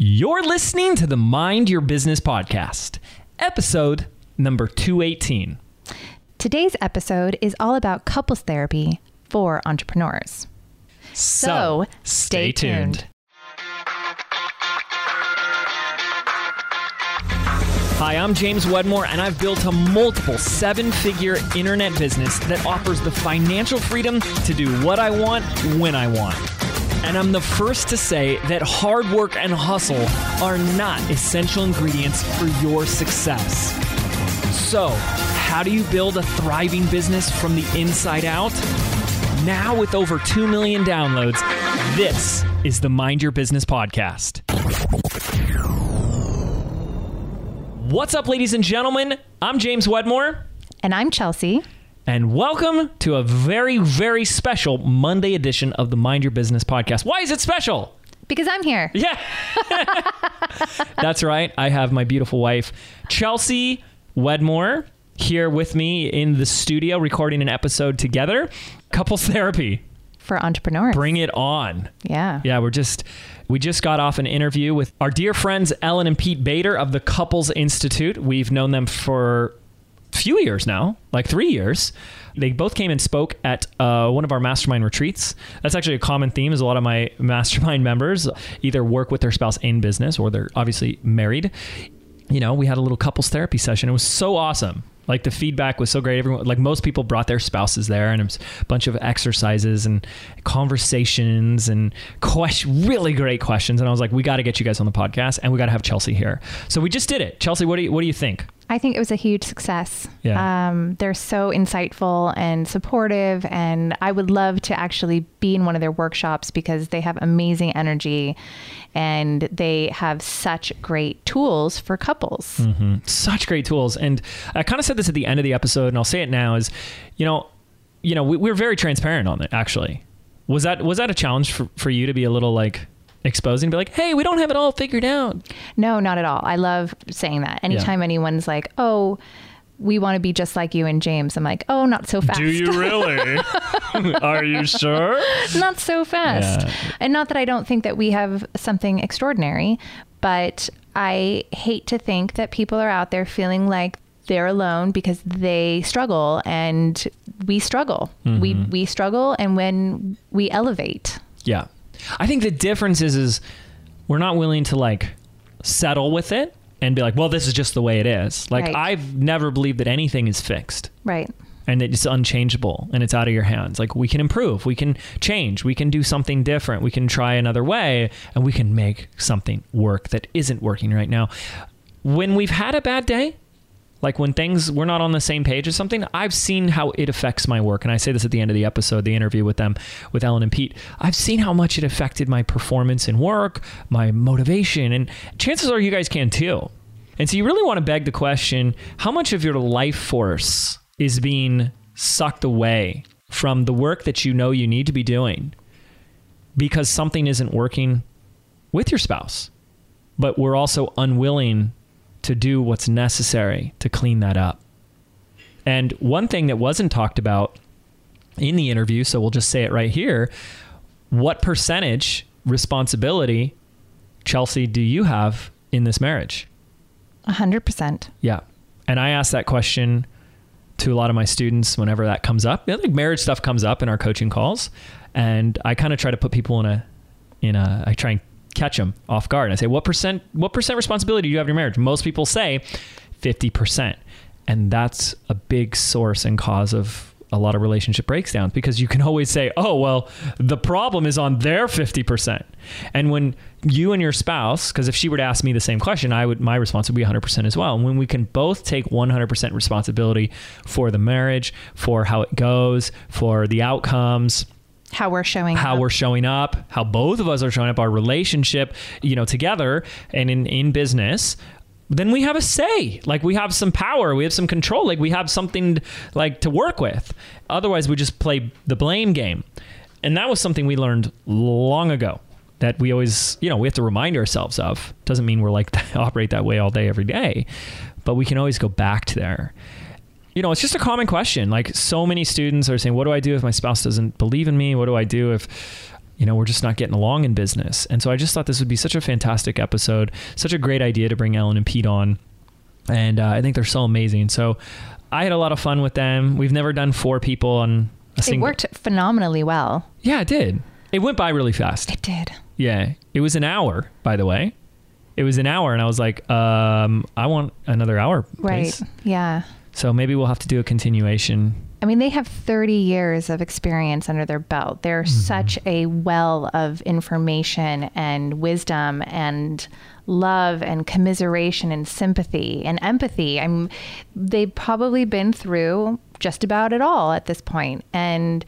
You're listening to the Mind Your Business podcast, episode number 218. Today's episode is all about couples therapy for entrepreneurs. So, stay tuned. Hi, I'm James Wedmore, and I've built a multiple seven figure internet business that offers the financial freedom to do what I want when I want. And I'm the first to say that hard work and hustle are not essential ingredients for your success. So, how do you build a thriving business from the inside out? Now, with over 2 million downloads, this is the Mind Your Business podcast. What's up, ladies and gentlemen? I'm James Wedmore, And I'm Chelsea. And welcome to a very, very special Monday edition of the Mind Your Business podcast. Why is it special? Because I'm here. Yeah. That's right. I have my beautiful wife, Chelsea Wedmore, here with me in the studio recording an episode together. Couples therapy. For entrepreneurs. Bring it on. yeah. Yeah, we're just we just got off an interview with our dear friends Ellyn and Pete Bader of the Couples Institute. We've known them for few years now, like three years. They both came and spoke at uh, one of our mastermind retreats. That's actually a common theme. Is a lot of my mastermind members either work with their spouse in business or they're obviously married. You know, we had a little couples therapy session. It was so awesome. Like the feedback was so great. Everyone, like most people, brought their spouses there, and it was a bunch of exercises and conversations and question, really great questions. And I was like, we got to get you guys on the podcast, and we got to have Chelsea here. So we just did it. Chelsea, what do you what do you think? I think it was a huge success. Yeah. Um, they're so insightful and supportive, and I would love to actually be in one of their workshops because they have amazing energy and they have such great tools for couples. such great tools and i kind of said this at the end of the episode and i'll say it now is you know you know we, we're very transparent on it actually was that was that a challenge for, for you to be a little like exposing be like hey we don't have it all figured out No, not at all. I love saying that. Anytime anyone's like, oh, we want to be just like you and James, I'm like, oh, not so fast. Do you really are you sure not so fast. Yeah. And not that I don't think that we have something extraordinary, but I hate to think that people are out there feeling like they're alone because they struggle and we struggle. We mm-hmm. we struggle and when we elevate. yeah i think the difference is is we're not willing to like settle with it and be like well this is just the way it is like Right. i've never believed that anything is fixed Right. and that it's unchangeable and it's out of your hands. Like we can improve, we can change, we can do something different, we can try another way, and we can make something work that isn't working right now. When we've had a bad day, like when things we're not on the same page or something, I've seen how it affects my work. And I say this at the end of the episode, the interview with them, with Ellyn and Pete. I've seen how much it affected my performance in work, my motivation, and chances are you guys can too. And so you really want to beg the question how much of your life force is being sucked away from the work that you know you need to be doing because something isn't working with your spouse, but we're also unwilling to do what's necessary to clean that up. And one thing that wasn't talked about in the interview, so we'll just say it right here what percentage responsibility, Chelsea, do you have in this marriage? A hundred percent. Yeah. And I ask that question to a lot of my students whenever that comes up. Like marriage stuff comes up in our coaching calls. And I kind of try to put people in a, in a, I try and catch them off guard. And I say, what percent, what percent responsibility do you have in your marriage? Most people say 50%. And that's a big source and cause of a lot of relationship breakdowns because you can always say, oh, well, the problem is on their 50%. And when you and your spouse, because if she were to ask me the same question, I would, my response would be 100% as well. And when we can both take 100% responsibility for the marriage, for how it goes, for the outcomes, How we're showing how up. we're showing up, how both of us are showing up, our relationship, you know, together and in, in business, then we have a say. Like we have some power, we have some control, like we have something like to work with. Otherwise, we just play the blame game. And that was something we learned long ago that we always, you know, we have to remind ourselves of. Doesn't mean we're like operate that way all day every day, but we can always go back to there. You know, it's just a common question. Like so many students are saying, what do I do if my spouse doesn't believe in me? What do I do if you know, we're just not getting along in business. And so I just thought this would be such a fantastic episode, such a great idea to bring Ellyn and Pete on. And uh, I think they're so amazing. So I had a lot of fun with them. We've never done four people on a It worked phenomenally well. Yeah, it did. It went by really fast. It did. Yeah, it was an hour, by the way. It was an hour, and I was like, um, I want another hour, Right. please. Yeah. So maybe we'll have to do a continuation. I mean, they have 30 years of experience under their belt. They're mm-hmm. such a well of information and wisdom and love and commiseration and sympathy and empathy. I'm they've probably been through just about it all at this point. And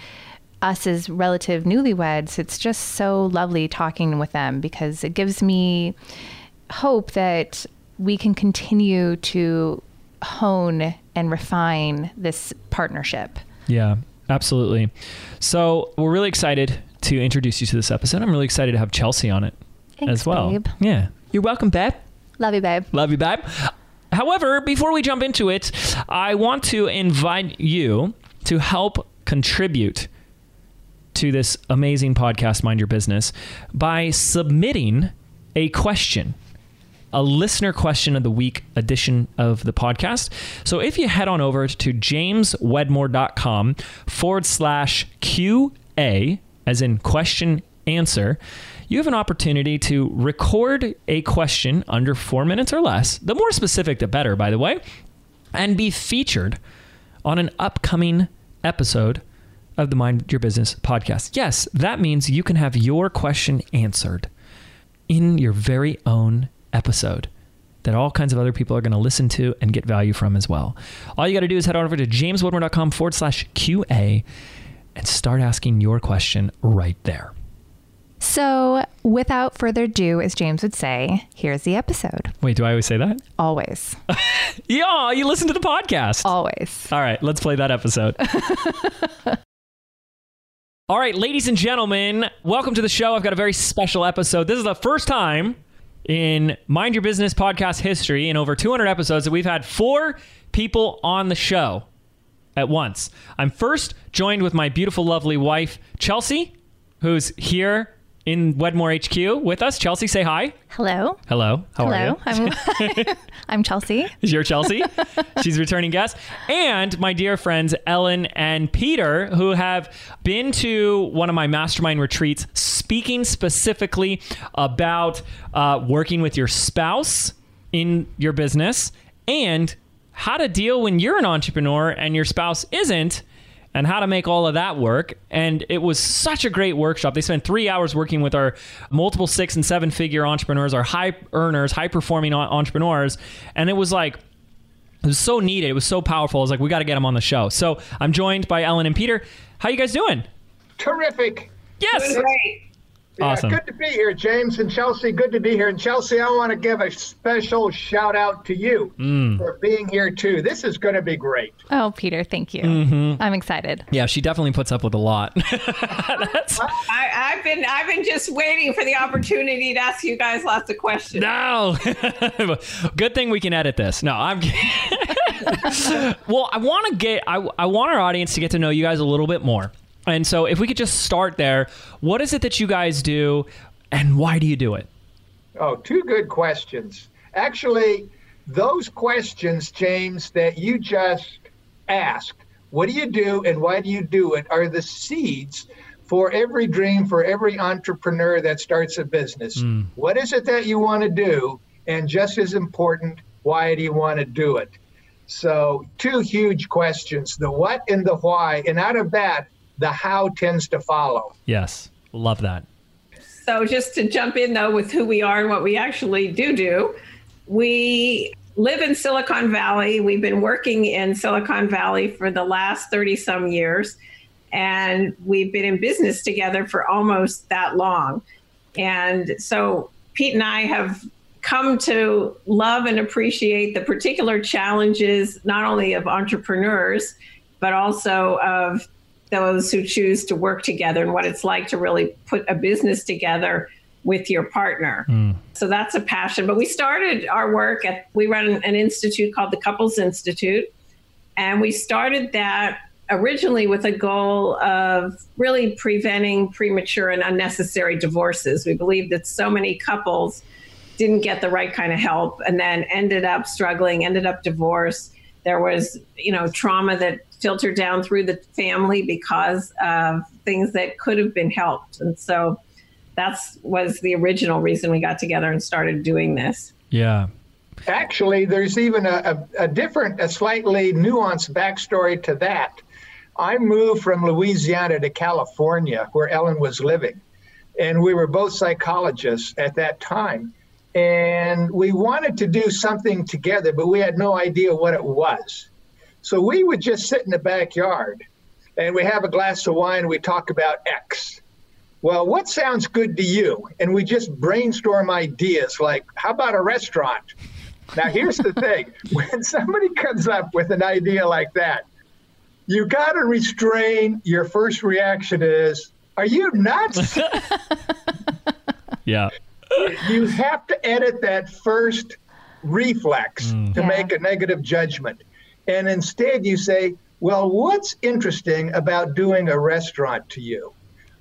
us as relative newlyweds, it's just so lovely talking with them because it gives me hope that we can continue to hone and refine this partnership. Yeah, absolutely. So we're really excited to introduce you to this episode. I'm really excited to have Chelsea on it Thanks, as well. babe. Yeah, you're welcome, babe. Love you, babe. Love you, babe. However, before we jump into it, I want to invite you to help contribute to this amazing podcast, Mind Your Business, by submitting a question, a listener question of the week edition of the podcast. So if you head on over to jameswedmore.com forward slash QA, as in question answer, you have an opportunity to record a question under four minutes or less. The more specific, the better, by the way, and be featured on an upcoming episode of the Mind Your Business podcast. Yes, that means you can have your question answered in your very own episode that all kinds of other people are going to listen to and get value from as well. All you got to do is head on over to jameswedmore.com forward slash QA and start asking your question right there. So, without further ado, as James would say, here's the episode. Wait, do I always say that? Always. Yeah, you listen to the podcast. Always. All right, let's play that episode. All right, ladies and gentlemen, welcome to the show. I've got a very special episode. This is the first time in Mind Your Business podcast history in over 200 episodes that we've had four people on the show at once. I'm first joined with my beautiful, lovely wife, Chelsea, who's here in Wedmore HQ with us. Chelsea, say hi. Hello. Hello. How are you? Hello. I'm I'm Chelsea. is your Chelsea. She's a returning guest. And my dear friends Ellyn and Peter, who have been to one of my mastermind retreats speaking specifically about uh, working with your spouse in your business and how to deal when you're an entrepreneur and your spouse isn't. And how to make all of that work. And it was such a great workshop. They spent three hours working with our multiple six and seven figure entrepreneurs, our high earners, high performing entrepreneurs. And it was like, it was so needed. It was so powerful. I was like, we got to get them on the show. So I'm joined by Ellyn and Peter. How you guys doing? Terrific. Yes. Great. Yeah, Good to be here, James and Chelsea. Good to be here. And Chelsea, I want to give a special shout out to you Mm. for being here too. This is going to be great. Oh, Peter, thank you. Mm-hmm. I'm excited. Yeah, she definitely puts up with a lot. That's, I, I've been I've been just waiting for the opportunity to ask you guys lots of questions. no. Good thing we can edit this. No, I'm Well, I want to get I, I want our audience to get to know you guys a little bit more. And so if we could just start there, what is it that you guys do and why do you do it? Oh, two good questions. Actually, those questions, James, that you just asked, what do you do and why do you do it, are the seeds for every dream, for every entrepreneur that starts a business. Hmm. What is it that you want to do? And just as important, why do you want to do it? So, two huge questions the what and the why. And out of that, the how tends to follow. Yes. Love that. So just to jump in though with who we are and what we actually do do, we live in Silicon Valley. We've been working in Silicon Valley for the last 30 some years and we've been in business together for almost that long. And so Pete and I have come to love and appreciate the particular challenges not only of entrepreneurs but also of those who choose to work together and what it's like to really put a business together with your partner. Hmm. So that's a passion. But we started our work at, we run an institute called the Couples Institute. And we started that originally with a goal of really preventing premature and unnecessary divorces. We believe that so many couples didn't get the right kind of help and then ended up struggling, ended up divorced. There was, you know, trauma that filtered down through the family because of things that could have been helped. And so that's was the original reason we got together and started doing this. Yeah. Actually, there's even a, a, a different, a slightly nuanced backstory to that. I moved from Louisiana to California, where Ellyn was living. And we were both psychologists at that time. And we wanted to do something together, but we had no idea what it was. So we would just sit in the backyard and we have a glass of wine and we talk about X. Well, what sounds good to you? And we just brainstorm ideas like, how about a restaurant? Now, here's the thing when somebody comes up with an idea like that, you got to restrain your first reaction is, are you nuts? yeah you have to edit that first reflex mm. to yeah. make a negative judgment. And instead, you say, well, what's interesting about doing a restaurant to you?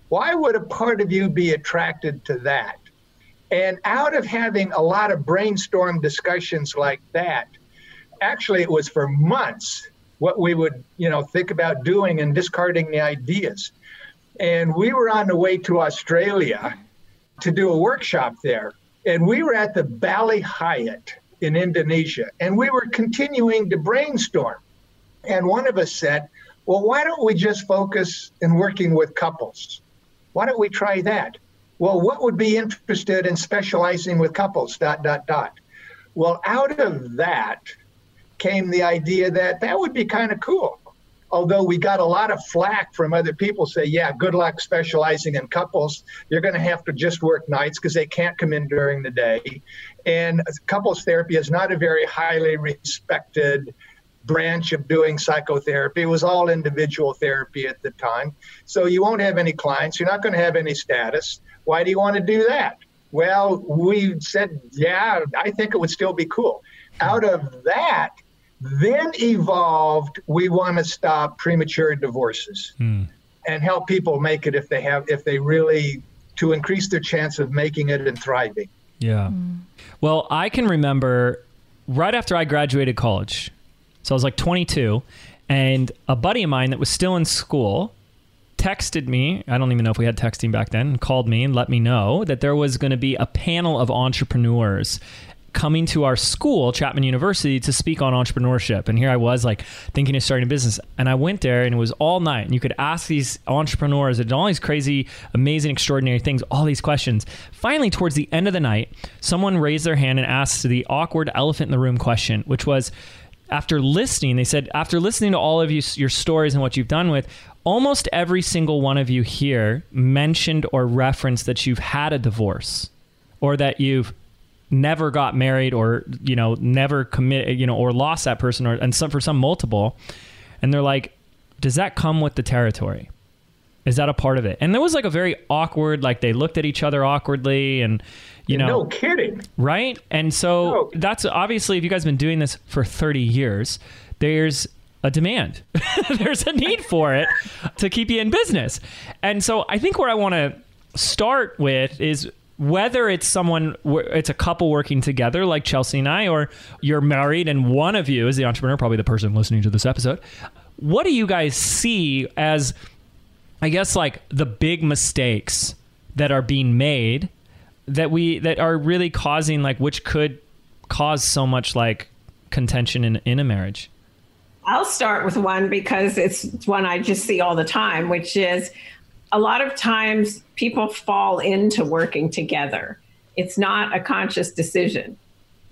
Why would a part of you be attracted to that? And out of having a lot of brainstorm discussions like that, actually, it was for months what we would, you know, think about doing and discarding the ideas. And we were on the way to Australia to do a workshop there. And we were at the Bali Hyatt in Indonesia, and we were continuing to brainstorm. And one of us said, Well, why don't we just focus in working with couples? Why don't we try that? Well, what would be interested in specializing with couples? Dot, dot, dot. Well, out of that came the idea that that would be kind of cool although we got a lot of flack from other people say, yeah, good luck specializing in couples. You're going to have to just work nights because they can't come in during the day. And couples therapy is not a very highly respected branch of doing psychotherapy. It was all individual therapy at the time. So you won't have any clients. You're not going to have any status. Why do you want to do that? Well, we said, yeah, I think it would still be cool. Out of that, then evolved, we want to stop premature divorces hmm. and help people make it if they have, if they really, to increase their chance of making it and thriving. Yeah. Mm. Well, I can remember right after I graduated college. So I was like 22, and a buddy of mine that was still in school texted me. I don't even know if we had texting back then, called me and let me know that there was going to be a panel of entrepreneurs coming to our school, Chapman University, to speak on entrepreneurship. And here I was, like, thinking of starting a business. And I went there, and it was all night. And you could ask these entrepreneurs did all these crazy, amazing, extraordinary things, all these questions. Finally, towards the end of the night, someone raised their hand and asked the awkward elephant in the room question, which was, after listening, they said, after listening to all of you, your stories and what you've done with, almost every single one of you here mentioned or referenced that you've had a divorce or that you've never got married or you know never commit you know or lost that person or and some for some multiple. And they're like does that come with the territory? Is that a part of it? And there was like a very awkward like they looked at each other awkwardly and you know. no kidding. Right? And so no. that's obviously if you guys been doing this for 30 years there's a demand. There's a need for it to keep you in business. And so i think where i want to start with is whether it's someone it's a couple working together like chelsea and i or you're married and one of you is the entrepreneur probably the person listening to this episode what do you guys see as i guess like the big mistakes that are being made that we that are really causing like which could cause so much like contention in in a marriage? I'll start with one because it's one I just see all the time, which is a lot of times people fall into working together. It's not a conscious decision.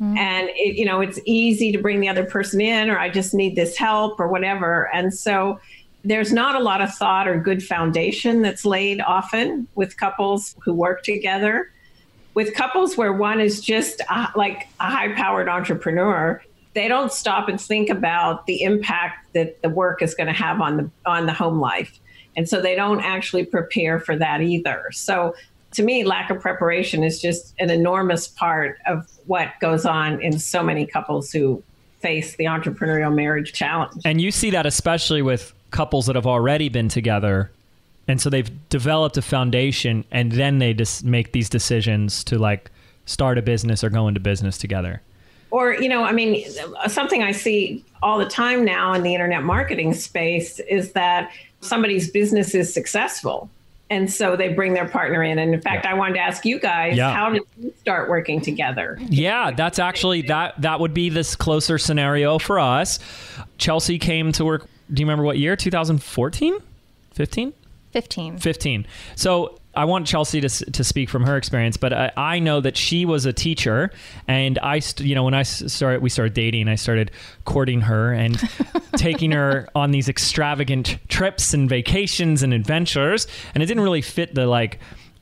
Mm-hmm. And it, you know, it's easy to bring the other person in, or I just need this help, or whatever. And so there's not a lot of thought or good foundation that's laid often with couples who work together. With couples where one is just a, like a high powered entrepreneur, they don't stop and think about the impact that the work is going to have on the on the home life and so they don't actually prepare for that either. So to me, lack of preparation is just an enormous part of what goes on in so many couples who face the entrepreneurial marriage challenge. And you see that especially with couples that have already been together and so they've developed a foundation and then they just make these decisions to like start a business or go into business together or you know i mean something i see all the time now in the internet marketing space is that somebody's business is successful. And so they bring their partner in. And in fact yeah. i wanted to ask you guys yeah. how did you start working together? Yeah that's actually that that would be this closer scenario for us. Chelsea came to work do you remember what year? 2014 15 15 15 so I want Chelsea to, to speak from her experience, but I, I know that she was a teacher, and I, you know, when I started, we started dating. I started courting her and taking her on these extravagant trips and vacations and adventures, and it didn't really fit the like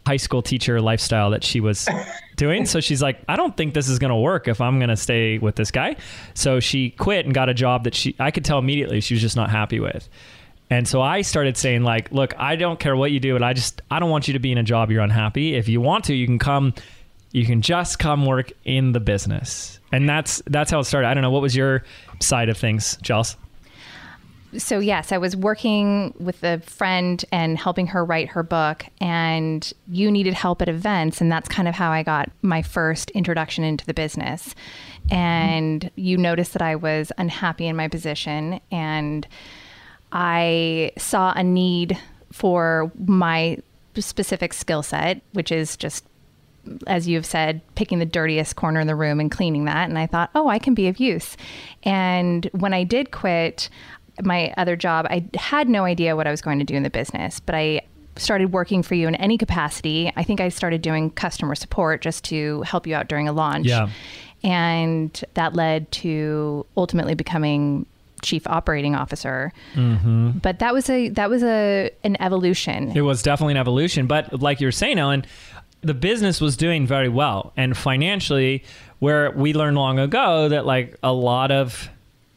high school teacher lifestyle that she was doing. So she's like, I don't think this is going to work if I'm going to stay with this guy. So she quit and got a job that she I could tell immediately she was just not happy with. And so I started saying like, look, I don't care what you do, but I just I don't want you to be in a job you're unhappy. If you want to, you can come you can just come work in the business. And that's that's how it started. I don't know what was your side of things, Chelsea? So yes, I was working with a friend and helping her write her book and you needed help at events and that's kind of how I got my first introduction into the business. And you noticed that I was unhappy in my position and I saw a need for my specific skill set, which is just, as you've said, picking the dirtiest corner in the room and cleaning that. And I thought, oh, I can be of use. And when I did quit my other job, I had no idea what I was going to do in the business, but I started working for you in any capacity. I think I started doing customer support just to help you out during a launch. Yeah. And that led to ultimately becoming chief operating officer. Mm-hmm. But that was a that was a an evolution. It was definitely an evolution. But like you're saying, Ellyn, the business was doing very well, and financially, where we learned long ago that like a lot of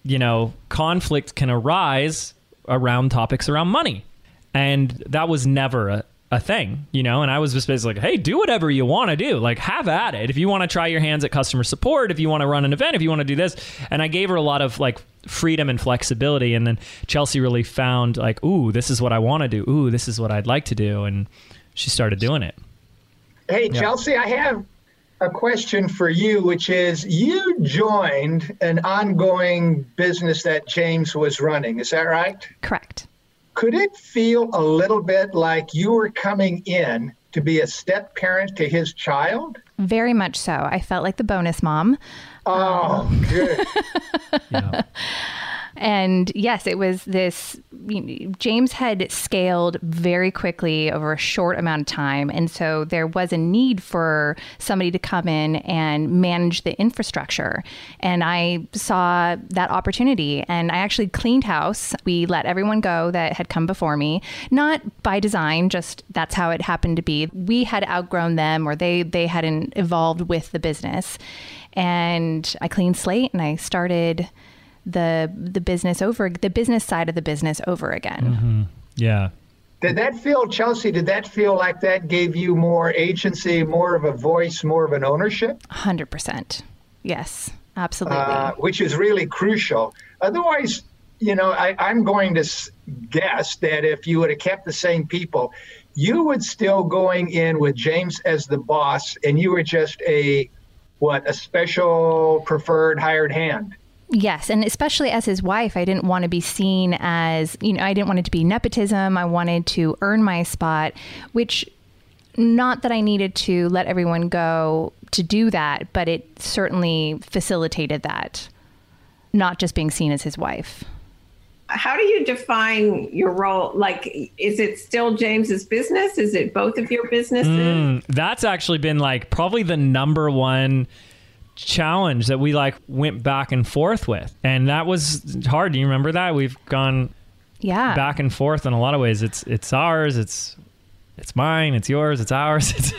you know conflict can arise around topics around money, and that was never a, a thing, you know, and I was just basically like, hey, do whatever you want to do. Like, have at it. If you want to try your hands at customer support, if you want to run an event, if you want to do this. And I gave her a lot of like freedom and flexibility. And then Chelsea really found like, ooh, this is what I want to do. Ooh, this is what I'd like to do. And she started doing it. Hey, yeah. Chelsea, I have a question for you, which is you joined an ongoing business that James was running. Is that right? Correct. Could it feel a little bit like you were coming in to be a step parent to his child? Very much so. I felt like the bonus mom. Oh, good. yeah. And yes, it was this. You know, James had scaled very quickly over a short amount of time. And so there was a need for somebody to come in and manage the infrastructure. And I saw that opportunity and I actually cleaned house. We let everyone go that had come before me, not by design, just that's how it happened to be. We had outgrown them or they, they hadn't evolved with the business. And I cleaned slate and I started the the business over the business side of the business over again. Mm-hmm. Yeah. Did that feel, Chelsea? Did that feel like that gave you more agency, more of a voice, more of an ownership? Hundred percent. Yes, absolutely. Uh, which is really crucial. Otherwise, you know, I, I'm going to guess that if you would have kept the same people, you would still going in with James as the boss, and you were just a what a special preferred hired hand. Yes, and especially as his wife, I didn't want to be seen as, you know, I didn't want it to be nepotism. I wanted to earn my spot, which not that I needed to let everyone go to do that, but it certainly facilitated that, not just being seen as his wife. How do you define your role? Like, is it still James's business? Is it both of your businesses? Mm, that's actually been like probably the number one challenge that we like went back and forth with. And that was hard. Do you remember that? We've gone yeah back and forth in a lot of ways. It's it's ours, it's it's mine, it's yours, it's ours.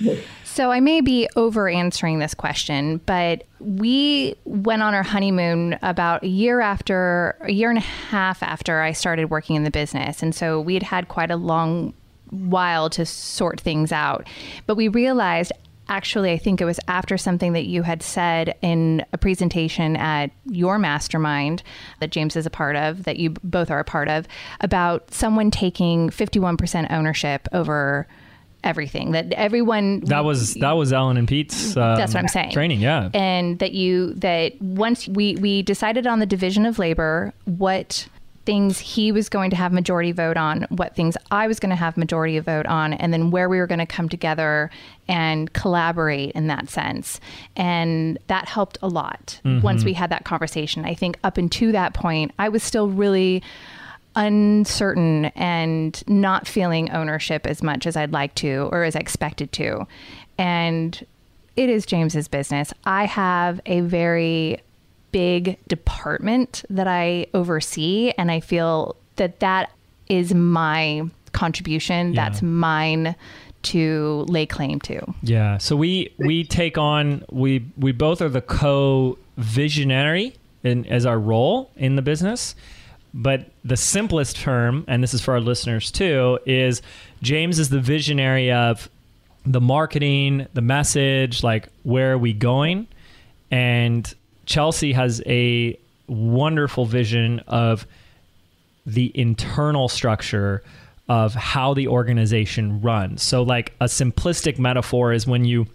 so I may be over answering this question, but we went on our honeymoon about a year after a year and a half after I started working in the business. And so we had had quite a long while to sort things out. But we realized actually, I think it was after something that you had said in a presentation at your mastermind that James is a part of, that you both are a part of, about someone taking 51% ownership over everything that everyone that was that was Ellyn and Pete's um, that's what I'm saying. training yeah. And that you that once we we decided on the division of labor what things he was going to have majority vote on, what things I was going to have majority vote on, and then where we were going to come together and collaborate in that sense. And that helped a lot mm-hmm. once we had that conversation. I think up until that point, I was still really uncertain and not feeling ownership as much as I'd like to or as expected to. And it is James's business. I have a very big department that I oversee, and I feel that that is my contribution. Yeah. That's mine to lay claim to. Yeah. So we we take on we we both are the co-visionary in as our role in the business. But the simplest term, and this is for our listeners too, is James is the visionary of the marketing, the message, like where are we going? And Chelsea has a wonderful vision of the internal structure of how the organization runs. So, like a simplistic metaphor is when you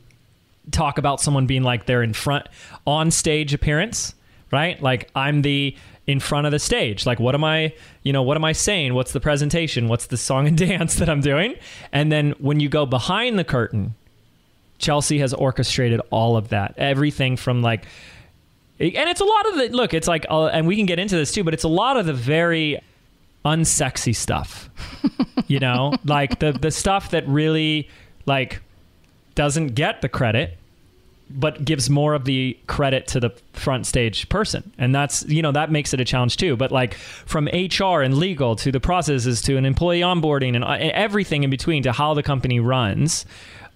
talk about someone being like they're in front on stage appearance, right? Like I'm the in front of the stage. Like what am I, you know, what am I saying? What's the presentation? What's the song and dance that I'm doing? And then when you go behind the curtain, Chelsea has orchestrated all of that. Everything from like and it's a lot of the look. It's like, uh, and we can get into this too, but it's a lot of the very unsexy stuff. you know, like the the stuff that really like doesn't get the credit but gives more of the credit to the front stage person and that's you know that makes it a challenge too but like from hr and legal to the processes to an employee onboarding and uh, everything in between to how the company runs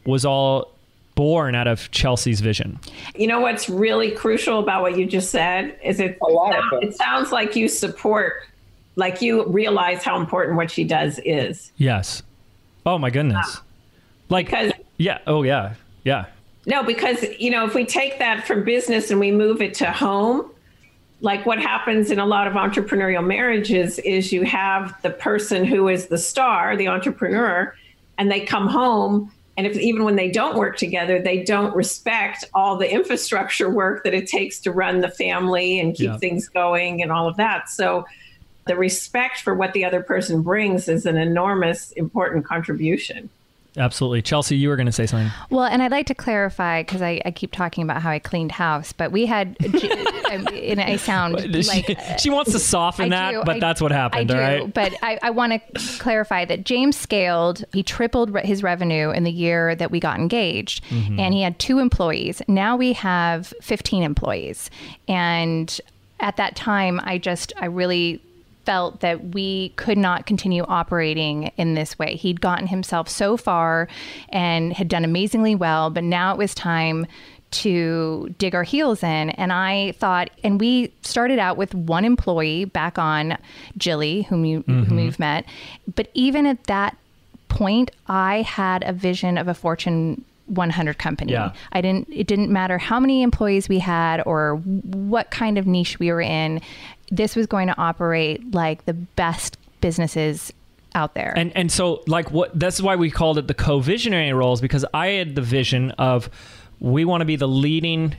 was all born out of Chelsea's vision. You know what's really crucial about what you just said is it's a lot of it it sounds like you support like you realize how important what she does is. Yes. Oh my goodness. Um, like because, yeah, oh yeah. Yeah. No, because you know, if we take that from business and we move it to home, like what happens in a lot of entrepreneurial marriages is you have the person who is the star, the entrepreneur, and they come home and if even when they don't work together they don't respect all the infrastructure work that it takes to run the family and keep yeah. things going and all of that so the respect for what the other person brings is an enormous important contribution Absolutely. Chelsea, you were going to say something. Well, and I'd like to clarify because I, I, keep talking about how I cleaned house, but we had, and I sound like. She, she wants to soften that, do, but I, that's what happened, I do, right? But I, I want to clarify that James scaled, he tripled his revenue in the year that we got engaged, mm-hmm. and he had two employees. Now we have 15 employees. And at that time, I just, I really felt that we could not continue operating in this way. He'd gotten himself so far and had done amazingly well, but now it was time to dig our heels in. And I thought, and we started out with one employee back on Jilly, whom you mm-hmm. whom you've met. But even at that point, I had a vision of a Fortune 100 company. Yeah. I didn't it didn't matter how many employees we had or what kind of niche we were in this was going to operate like the best businesses out there. And and so like what that's why we called it the co-visionary roles because I had the vision of we want to be the leading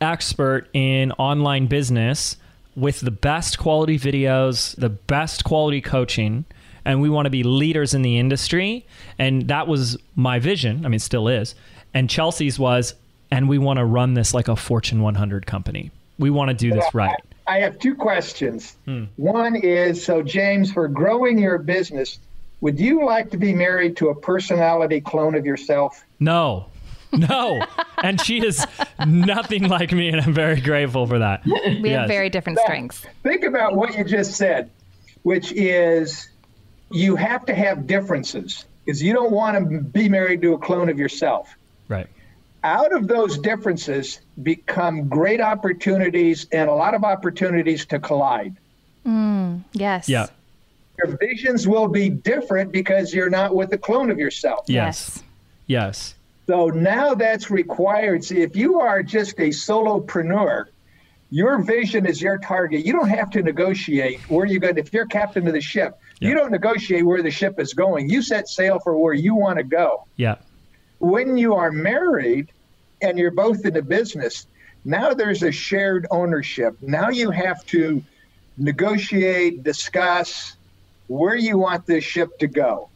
expert in online business with the best quality videos, the best quality coaching, and we want to be leaders in the industry. And that was my vision. I mean, still is. And Chelsea's was, and we want to run this like a Fortune 100 company. We want to do this right. I have two questions. Hmm. One is so, James, for growing your business, would you like to be married to a personality clone of yourself? No. No. and she is nothing like me, and I'm very grateful for that. We yes. have very different now, strengths. Think about what you just said, which is you have to have differences because you don't want to be married to a clone of yourself. Right out of those differences become great opportunities and a lot of opportunities to collide. Mm, yes. Yeah. Your visions will be different because you're not with a clone of yourself. Yes. Yes. So now that's required. See, if you are just a solopreneur, your vision is your target. You don't have to negotiate where you're going. If you're captain of the ship, Yeah. you don't negotiate where the ship is going. You set sail for where you want to go. Yeah. When you are married and you're both in the business, now there's a shared ownership. Now you have to negotiate, discuss where you want this ship to go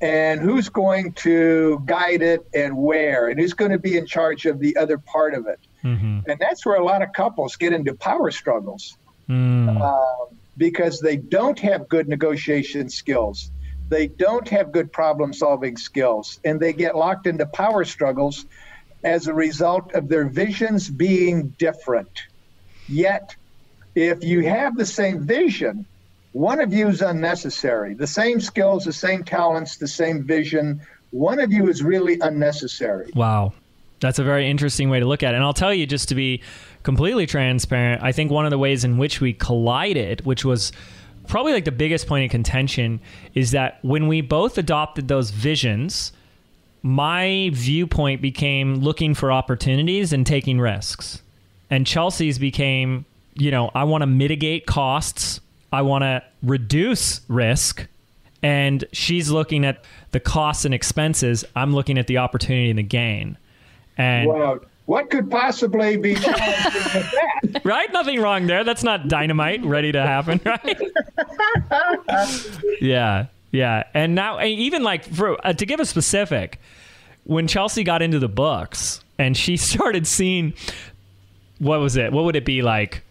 and who's going to guide it and where and who's going to be in charge of the other part of it. hmm And that's where a lot of couples get into power struggles Mm. um, because they don't have good negotiation skills. They don't have good problem solving skills, and they get locked into power struggles as a result of their visions being different. Yet, if you have the same vision, one of you is unnecessary. The same skills, the same talents, the same vision. One of you is really unnecessary. Wow. That's a very interesting way to look at it. And I'll tell you, just to be completely transparent, I think one of the ways in which we collided, which was probably like the biggest point of contention, is that when we both adopted those visions, my viewpoint became looking for opportunities and taking risks. And Chelsea's became, you know, I want to mitigate costs, I want to reduce risk. And she's looking at the costs and expenses. I'm looking at the opportunity and the gain. And Wow. What could possibly be challenging with that? right, nothing wrong there. That's not dynamite ready to happen, right? yeah, yeah. And now, even like for uh, to give a specific, when Chelsea got into the books and she started seeing what was it? What would it be like?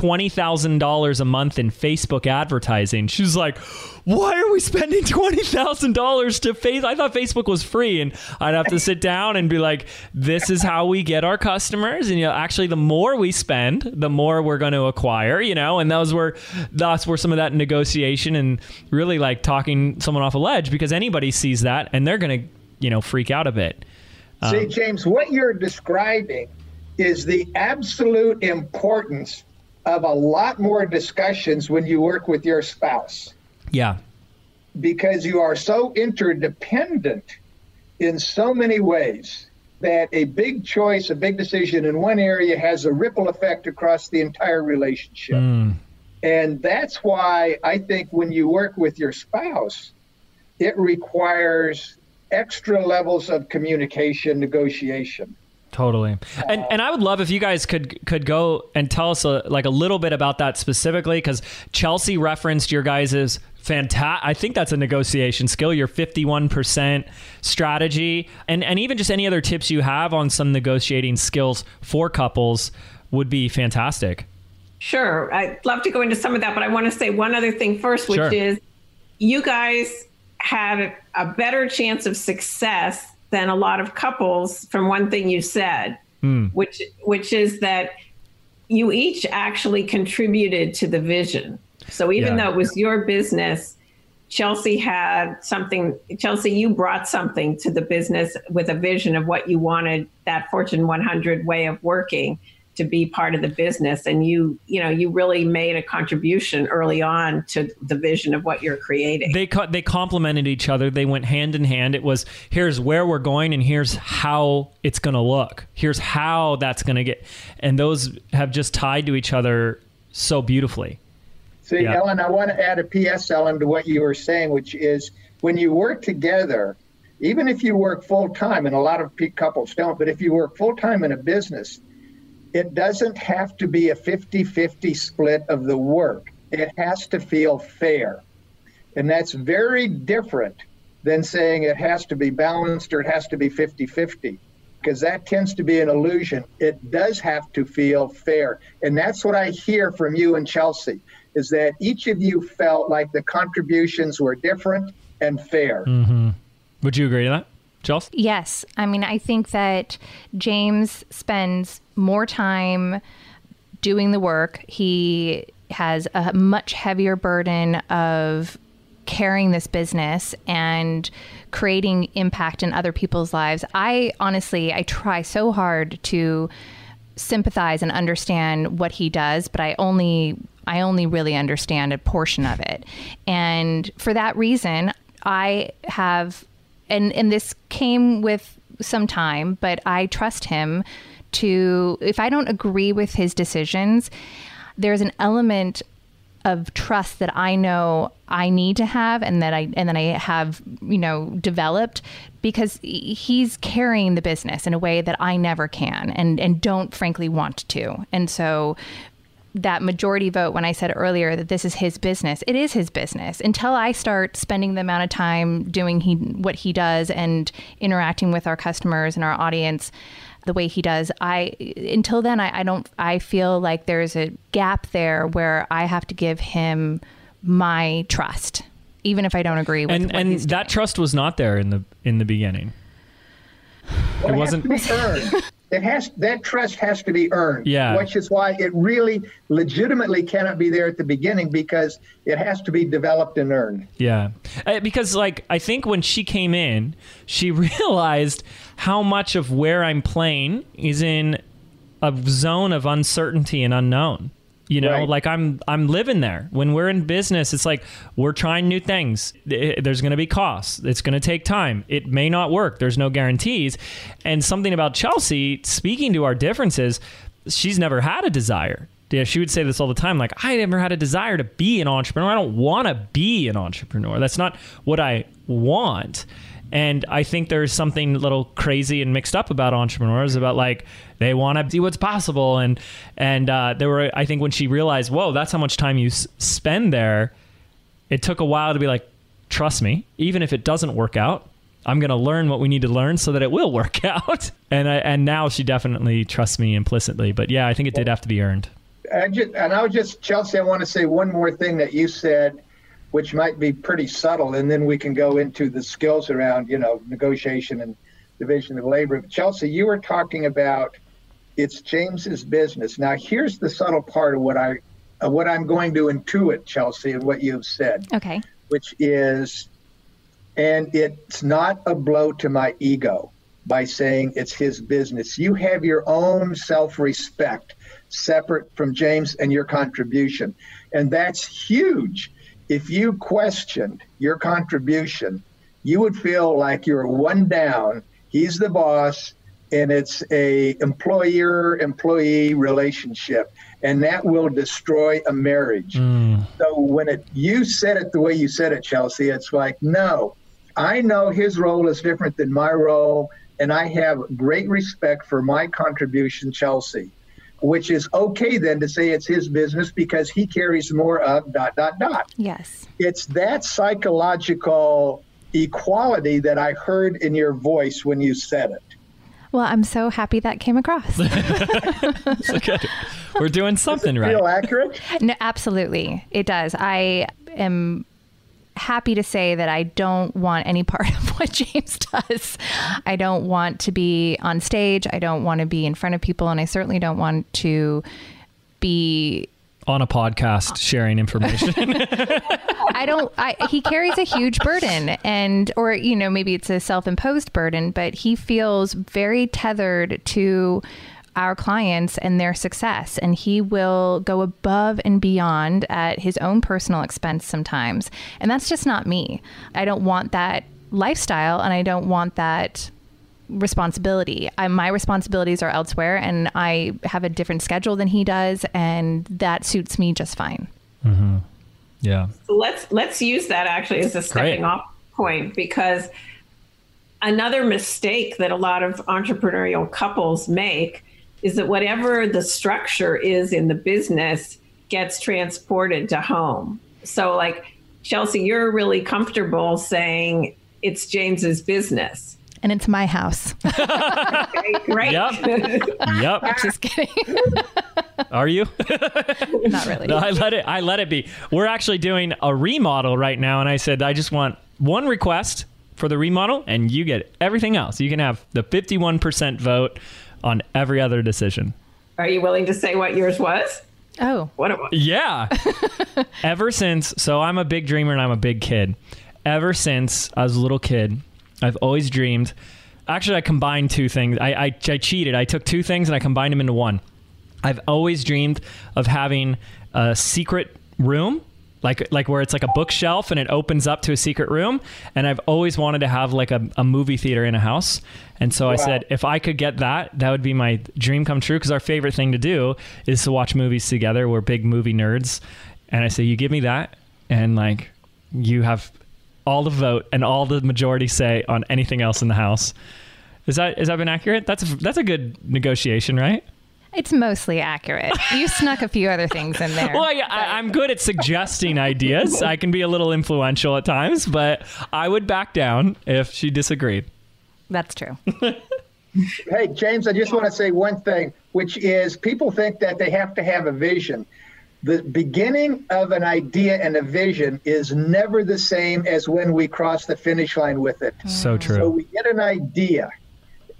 Twenty thousand dollars a month in Facebook advertising. She's like, "Why are we spending twenty thousand dollars to face? I thought Facebook was free, and I'd have to sit down and be like, "This is how we get our customers." And you know, actually, the more we spend, the more we're going to acquire. You know, and those were that's where some of that negotiation and really like talking someone off a ledge because anybody sees that and they're going to you know freak out a bit. See, um, James, what you're describing is the absolute importance of a lot more discussions when you work with your spouse Yeah, because you are so interdependent in so many ways that a big choice, a big decision in one area has a ripple effect across the entire relationship. Hmm. And that's why I think when you work with your spouse, it requires extra levels of communication, negotiation. Totally. And and I would love if you guys could could go and tell us a, like a little bit about that specifically because Chelsea referenced your guys's fantastic. I think that's a negotiation skill. Your fifty one percent strategy and and even just any other tips you have on some negotiating skills for couples would be fantastic. Sure. I'd love to go into some of that, but I want to say one other thing first, which Sure. is you guys had a better chance of success than a lot of couples from one thing you said, hmm. which which is that you each actually contributed to the vision. So even Yeah. though it was your business, Chelsea had something Chelsea you brought something to the business with a vision of what you wanted that Fortune 100 way of working to be part of the business and you you know you really made a contribution early on to the vision of what you're creating They co- they complemented each other. They went hand in hand. It was here's where we're going and here's how it's going to look. Here's how that's going to get. And those have just tied to each other so beautifully. See, Yeah. Ellyn, I want to add a PS, Ellyn, to what you were saying, which is when you work together, even if you work full time, and a lot of pe- couples don't, but if you work full time in a business, it doesn't have to be a 50 50 split of the work. It has to feel fair. And that's very different than saying it has to be balanced or it has to be 50 50 because that tends to be an illusion. It does have to feel fair. And that's what I hear from you and Chelsea is that each of you felt like the contributions were different and fair. Mm-hmm. Would you agree to that, Yes. I mean, I think that James spends more time doing the work. He has a much heavier burden of carrying this business and creating impact in other people's lives. I honestly, I try so hard to sympathize and understand what he does, but I only I only really understand a portion of it. And for that reason, I have and and this came with some time, but I trust him to, if I don't agree with his decisions, there's an element of trust that I know I need to have and that I and then I have you know developed because he's carrying the business in a way that I never can and and don't frankly want to. And so that majority vote when I said earlier that this is his business. It is his business until I start spending the amount of time doing he what he does and interacting with our customers and our audience the way he does. I until then I, I don't I feel like there's a gap there where I have to give him my trust, even if I don't agree with and and that trust was not there in the in the beginning. Well, it, it wasn't earned. it has that trust has to be earned. Yeah, which is why it really legitimately cannot be there at the beginning because it has to be developed and earned. Yeah, uh, because like I think when she came in, she realized how much of where I'm playing is in a zone of uncertainty and unknown. You know, right. like I'm I'm living there. When we're in business, it's like we're trying new things. Eh, there's going to be costs. It's going to take time. It may not work. There's no guarantees. And something about Chelsea, speaking to our differences, she's never had a desire. Yeah, she would say this all the time. Like, I never had a desire to be an entrepreneur. I don't want to be an entrepreneur. That's not what I want. And I think there's something a little crazy and mixed up about entrepreneurs about like they want to see what's possible. And and uh, there were I think when she realized, whoa, that's how much time you s- spend there. It took a while to be like, trust me, even if it doesn't work out, I'm going to learn what we need to learn so that it will work out. And I, and now she definitely trusts me implicitly. But yeah, I think it did have to be earned. I just, and I was just Chelsea. I want to say one more thing that you said which might be pretty subtle, and then we can go into the skills around, you know, negotiation and division of labor. Chelsea, you were talking about it's James's business. Now, here's the subtle part of what I, of what I'm going to intuit, Chelsea, and what you've said. Okay. Which is, and it's not a blow to my ego by saying it's his business. You have your own self-respect separate from James and your contribution, and that's huge if you questioned your contribution, you would feel like you're one down. He's the boss, and it's a employer employee relationship, and that will destroy a marriage. Mm. So when it you said it the way you said it, Chelsea, it's like no, I know his role is different than my role, and I have great respect for my contribution, Chelsea which is okay then to say it's his business because he carries more of dot dot dot. Yes. It's that psychological equality that I heard in your voice when you said it. Well, I'm so happy that came across. We're doing something right. Feel accurate? No, absolutely, it does. I am happy to say that I don't want any part of what James does. I don't want to be on stage. I don't want to be in front of people. And I certainly don't want to be on a podcast sharing information. I don't I he carries a huge burden and or you know maybe it's a self-imposed burden but he feels very tethered to our clients and their success. And he will go above and beyond at his own personal expense sometimes. And that's just not me. I don't want that lifestyle and I don't want that responsibility. I, my responsibilities are elsewhere and I have a different schedule than he does. And that suits me just fine. Mm-hmm. Yeah. So let's, let's use that actually as a stepping Great. off point because another mistake that a lot of entrepreneurial couples make is that whatever the structure is in the business gets transported to home. So, like, Chelsea, you're really comfortable saying it's James's business. And it's my house. okay, great. Yep. yep. I'm just kidding. Are you? Not really. No, I let it. I let it be. We're actually doing a remodel right now, and I said I just want one request for the remodel, and you get everything else. You can have the 51% vote on every other decision. Are you willing to say what yours was? Oh. What it was? Yeah. Ever since, so I'm a big dreamer and I'm a big kid. Ever since I was a little kid, I've always dreamed. Actually, I combined two things. I, I, I cheated. I took two things and I combined them into one. I've always dreamed of having a secret room like like where it's like a bookshelf and it opens up to a secret room. And i've always wanted to have like a, a movie theater in a house. And so i said if i could get that that would be my dream come true. Because our favorite thing to do is to watch movies together. We're big movie nerds. And i say you give me that. And like you have all the vote and all the majority say on anything else in the house. Is that is that been accurate? That's a, that's a good negotiation right It's mostly accurate. You snuck a few other things in there. Well, I, I, I'm good at suggesting ideas. I can be a little influential at times, but I would back down if she disagreed. That's true. Hey, James, I just want to say one thing, which is people think that they have to have a vision. The beginning of an idea and a vision is never the same as when we cross the finish line with it. So mm. true. So we get an idea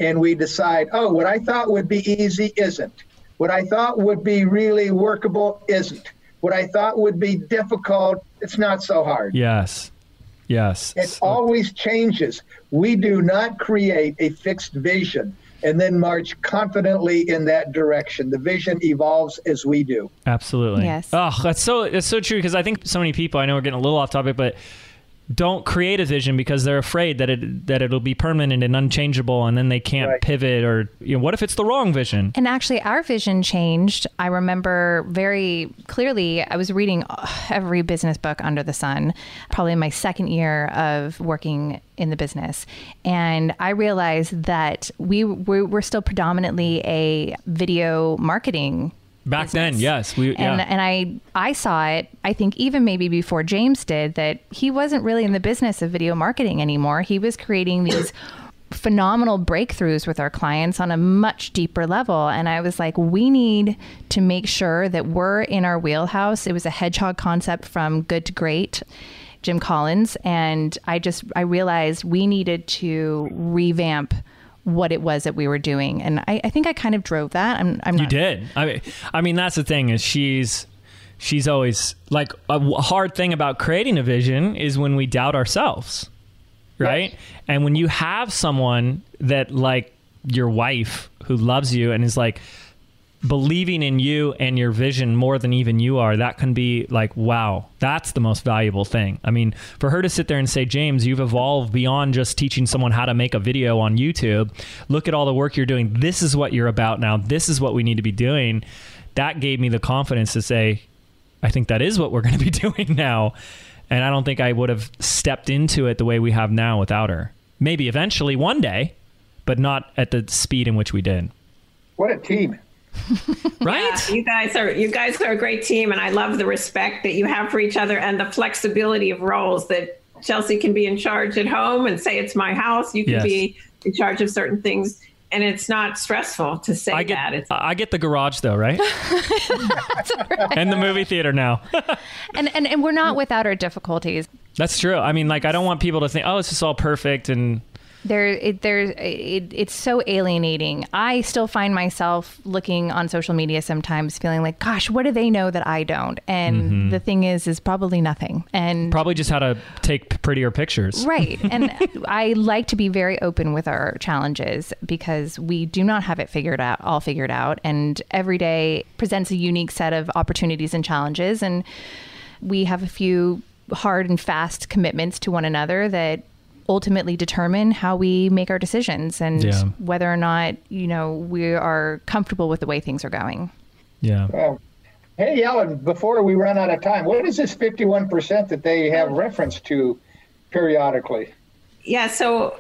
and we decide, oh, what I thought would be easy isn't. What I thought would be really workable isn't. What I thought would be difficult, it's not so hard. Yes. Yes. It always changes. We do not create a fixed vision and then march confidently in that direction. The vision evolves as we do. Absolutely. Yes. Oh, that's so that's so true because I think so many people. I know we're getting a little off topic, but don't create a vision because they're afraid that it that it'll be permanent and unchangeable, and then they can't Right. pivot. Or you know, what if it's the wrong vision? And actually, our vision changed. I remember very clearly, I was reading every business book under the sun, probably in my second year of working in the business. And I realized that we, we were still predominantly a video marketing Back then, yes, we and yeah. and I I saw it. I think even maybe before James did that he wasn't really in the business of video marketing anymore. He was creating these phenomenal breakthroughs with our clients on a much deeper level and I was like we need to make sure that we're in our wheelhouse. It was a hedgehog concept from good to great. Jim Collins and I just I realized we needed to revamp what it was that we were doing and I, I think I kind of drove that. I'm, I'm You not did. I mean, I mean that's the thing is she's she's always like a hard thing about creating a vision is when we doubt ourselves, right? And when you have someone that like your wife who loves you and is like believing in you and your vision more than even you are, that can be like, wow, that's the most valuable thing. I mean, for her to sit there and say, James, you've evolved beyond just teaching someone how to make a video on YouTube. Look at all the work you're doing. This is what you're about now. This is what we need to be doing. That gave me the confidence to say, I think that is what we're going to be doing now. And I don't think I would have stepped into it the way we have now without her. Maybe eventually one day, but not at the speed in which we did. What a team. Right? Yeah, you guys are you guys are a great team, and I love the respect that you have for each other and the flexibility of roles that Chelsea can be in charge at home and say it's my house. You can Yes. be in charge of certain things, and it's not stressful to say I get that. It's I get the garage though, right? and the movie theater now. and, and and we're not without our difficulties. That's true. I mean, like I don't want people to think, oh, it's just all perfect and There, it, there, it, it's so alienating. I still find myself looking on social media sometimes, feeling like, "Gosh, what do they know that I don't?" And mm-hmm. the thing is, is probably nothing. And probably just how to take prettier pictures. Right. And I like to be very open with our challenges because we do not have it figured out, all figured out. And every day presents a unique set of opportunities and challenges. And we have a few hard and fast commitments to one another that ultimately determine how we make our decisions and Yeah. whether or not, you know, we are comfortable with the way things are going. Yeah. Well, hey, Ellyn, before we run out of time, what is this 51% that they have reference to periodically? Yeah, so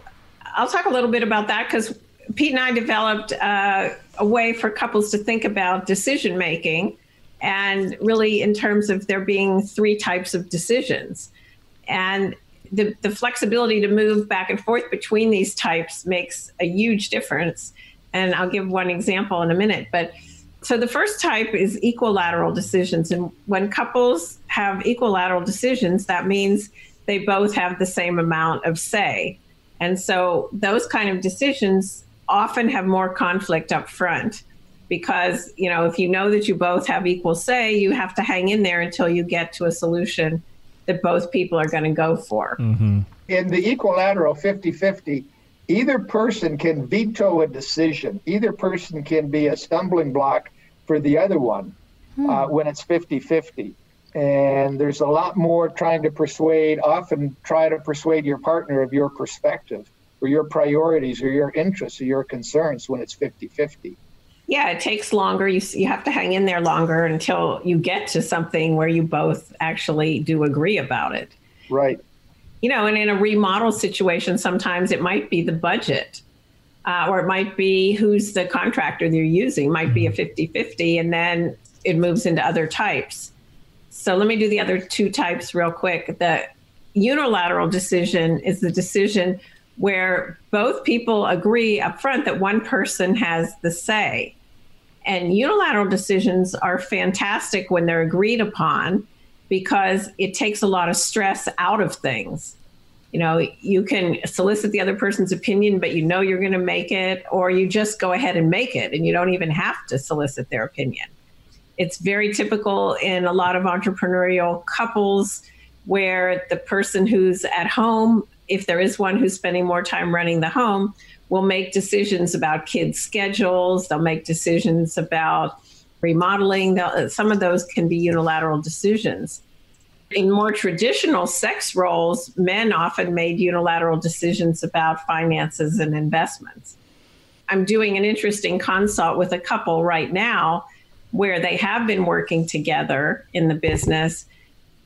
I'll talk a little bit about that because Pete and I developed uh, a way for couples to think about decision making, and really in terms of there being three types of decisions. And the, the flexibility to move back and forth between these types makes a huge difference. And I'll give one example in a minute. But so the first type is equilateral decisions. And when couples have equilateral decisions, that means they both have the same amount of say. And so those kind of decisions often have more conflict up front because, you know, if you know that you both have equal say, you have to hang in there until you get to a solution that both people are going to go for. In the equilateral 50 50, either person can veto a decision, either person can be a stumbling block for the other one uh, when it's 50 50. And there's a lot more trying to persuade, often try to persuade your partner of your perspective or your priorities or your interests or your concerns when it's 50 50. Yeah, it takes longer. You, you have to hang in there longer until you get to something where you both actually do agree about it. Right. You know, and in a remodel situation, sometimes it might be the budget. Uh, or it might be who's the contractor they're using, it might be a 50 50, and then it moves into other types. So let me do the other two types real quick. The unilateral decision is the decision where both people agree up front that one person has the say. And unilateral decisions are fantastic when they're agreed upon because it takes a lot of stress out of things. You know, you can solicit the other person's opinion, but you know you're going to make it, or you just go ahead and make it and you don't even have to solicit their opinion. It's very typical in a lot of entrepreneurial couples where the person who's at home, if there is one who's spending more time running the home, will make decisions about kids' schedules. They'll make decisions about remodeling. They'll, some of those can be unilateral decisions. In more traditional sex roles, men often made unilateral decisions about finances and investments. I'm doing an interesting consult with a couple right now where they have been working together in the business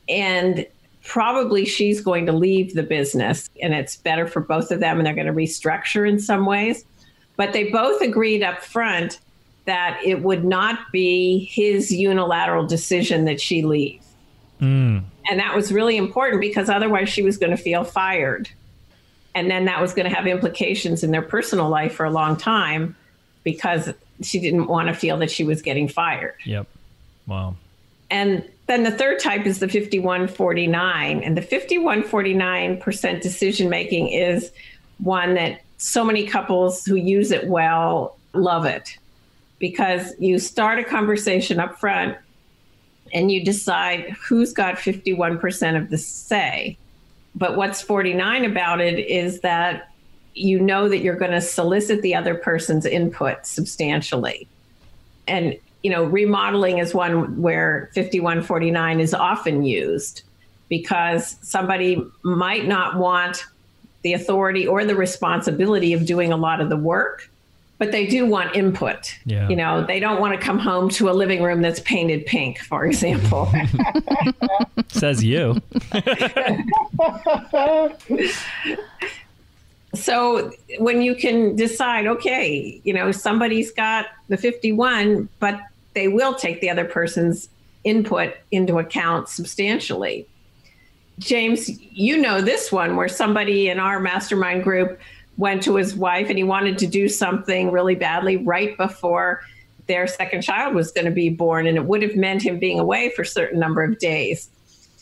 and probably she's going to leave the business and it's better for both of them and they're going to restructure in some ways but they both agreed up front that it would not be his unilateral decision that she leave mm. and that was really important because otherwise she was going to feel fired and then that was going to have implications in their personal life for a long time because she didn't want to feel that she was getting fired. Yep. Wow. And then the third type is the 5149. And the 5149% decision making is one that so many couples who use it well love it because you start a conversation up front and you decide who's got 51% of the say. But what's 49 about it is that you know that you're going to solicit the other person's input substantially. And, you know, remodeling is one where 5149 is often used because somebody might not want the authority or the responsibility of doing a lot of the work, but they do want input. Yeah. You know, they don't want to come home to a living room that's painted pink, for example. Says you. so when you can decide, okay, you know, somebody's got the 51, but they will take the other person's input into account substantially. James, you know this one where somebody in our mastermind group went to his wife and he wanted to do something really badly right before their second child was going to be born and it would have meant him being away for a certain number of days.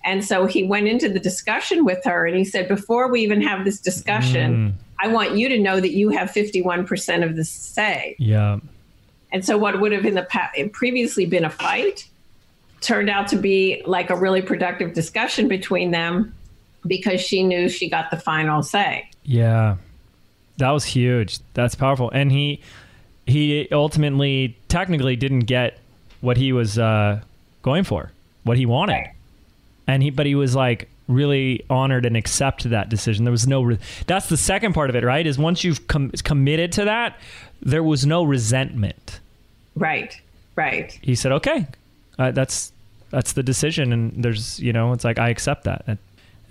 And so he went into the discussion with her and he said, Before we even have this discussion, mm. I want you to know that you have 51% of the say. Yeah. And so what would have in the past previously been a fight turned out to be like a really productive discussion between them because she knew she got the final say. Yeah. That was huge. That's powerful. And he he ultimately technically didn't get what he was uh, going for, what he wanted. Right and he but he was like really honored and accept that decision. There was no re- that's the second part of it, right? Is once you've com- committed to that, there was no resentment. Right. Right. He said, "Okay, uh, that's that's the decision," and there's you know, it's like I accept that. And,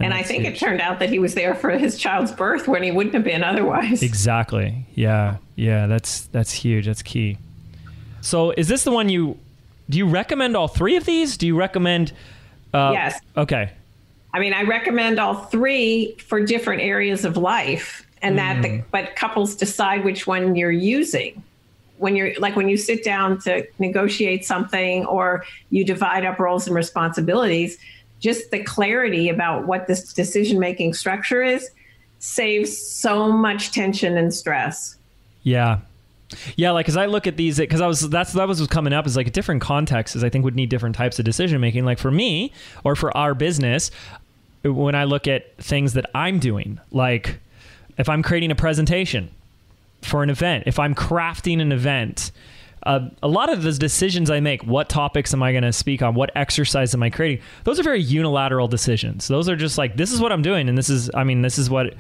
and, I think it turned out that he was there for his child's birth when he wouldn't have been otherwise. Exactly. Yeah. Yeah. That's that's huge. That's key. So, is this the one you? Do you recommend all three of these? Do you recommend? Uh, yes. Okay. I mean, I recommend all three for different areas of life, and that, mm. the, but couples decide which one you're using. When you're like when you sit down to negotiate something or you divide up roles and responsibilities, just the clarity about what this decision making structure is saves so much tension and stress. Yeah, yeah, like as I look at these, because I was that's that was coming up is like different contexts. I think would need different types of decision making. Like for me or for our business, when I look at things that I'm doing, like if I'm creating a presentation for an event, if I'm crafting an event, uh, a lot of the decisions I make, what topics am I going to speak on, what exercise am I creating, those are very unilateral decisions. Those are just like, this is what I'm doing. And this is, I mean, this is what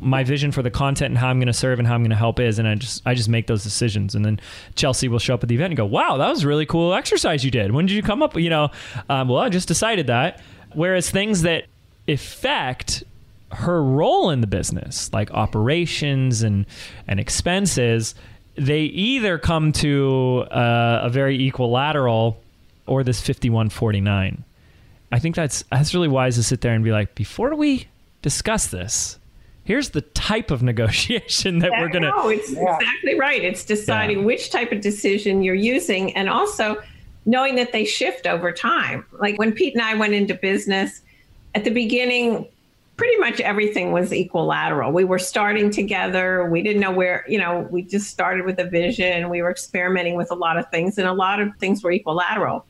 my vision for the content and how I'm going to serve and how I'm going to help is. And I just, I just make those decisions. And then Chelsea will show up at the event and go, wow, that was a really cool exercise you did. When did you come up? You know, um, well, I just decided that. Whereas things that affect her role in the business, like operations and, and expenses, they either come to uh, a very equilateral or this 5149. I think that's that's really wise to sit there and be like, before we discuss this, here's the type of negotiation that we're gonna. No, it's yeah. exactly right. It's deciding yeah. which type of decision you're using, and also knowing that they shift over time. Like when Pete and I went into business, at the beginning, pretty much everything was equilateral. We were starting together. We didn't know where, you know, we just started with a vision. We were experimenting with a lot of things, and a lot of things were equilateral.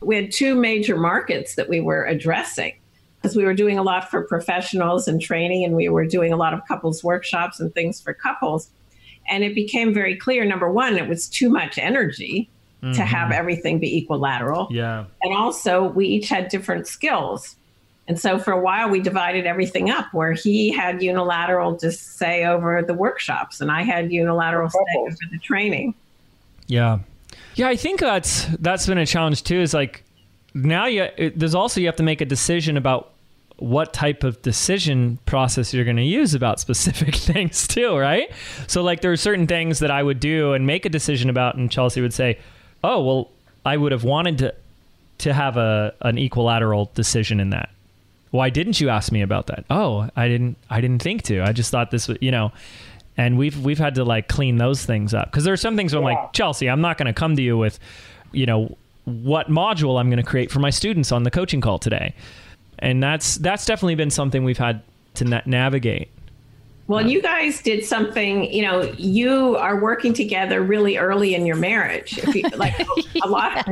We had two major markets that we were addressing because we were doing a lot for professionals and training, and we were doing a lot of couples workshops and things for couples. And it became very clear number one, it was too much energy mm-hmm. to have everything be equilateral. Yeah. And also, we each had different skills and so for a while, we divided everything up where he had unilateral to say over the workshops and I had unilateral say over the training. Yeah. Yeah, I think that's that's been a challenge too. Is like now you it, there's also you have to make a decision about what type of decision process you're going to use about specific things too, right? So like there are certain things that I would do and make a decision about, and Chelsea would say, "Oh, well, I would have wanted to to have a an equilateral decision in that." Why didn't you ask me about that? Oh, I didn't I didn't think to. I just thought this was, you know, and we've we've had to like clean those things up because there are some things where I'm like Chelsea, I'm not going to come to you with, you know, what module I'm going to create for my students on the coaching call today, and that's that's definitely been something we've had to na- navigate. Well, you guys did something, you know, you are working together really early in your marriage. You, like a lot.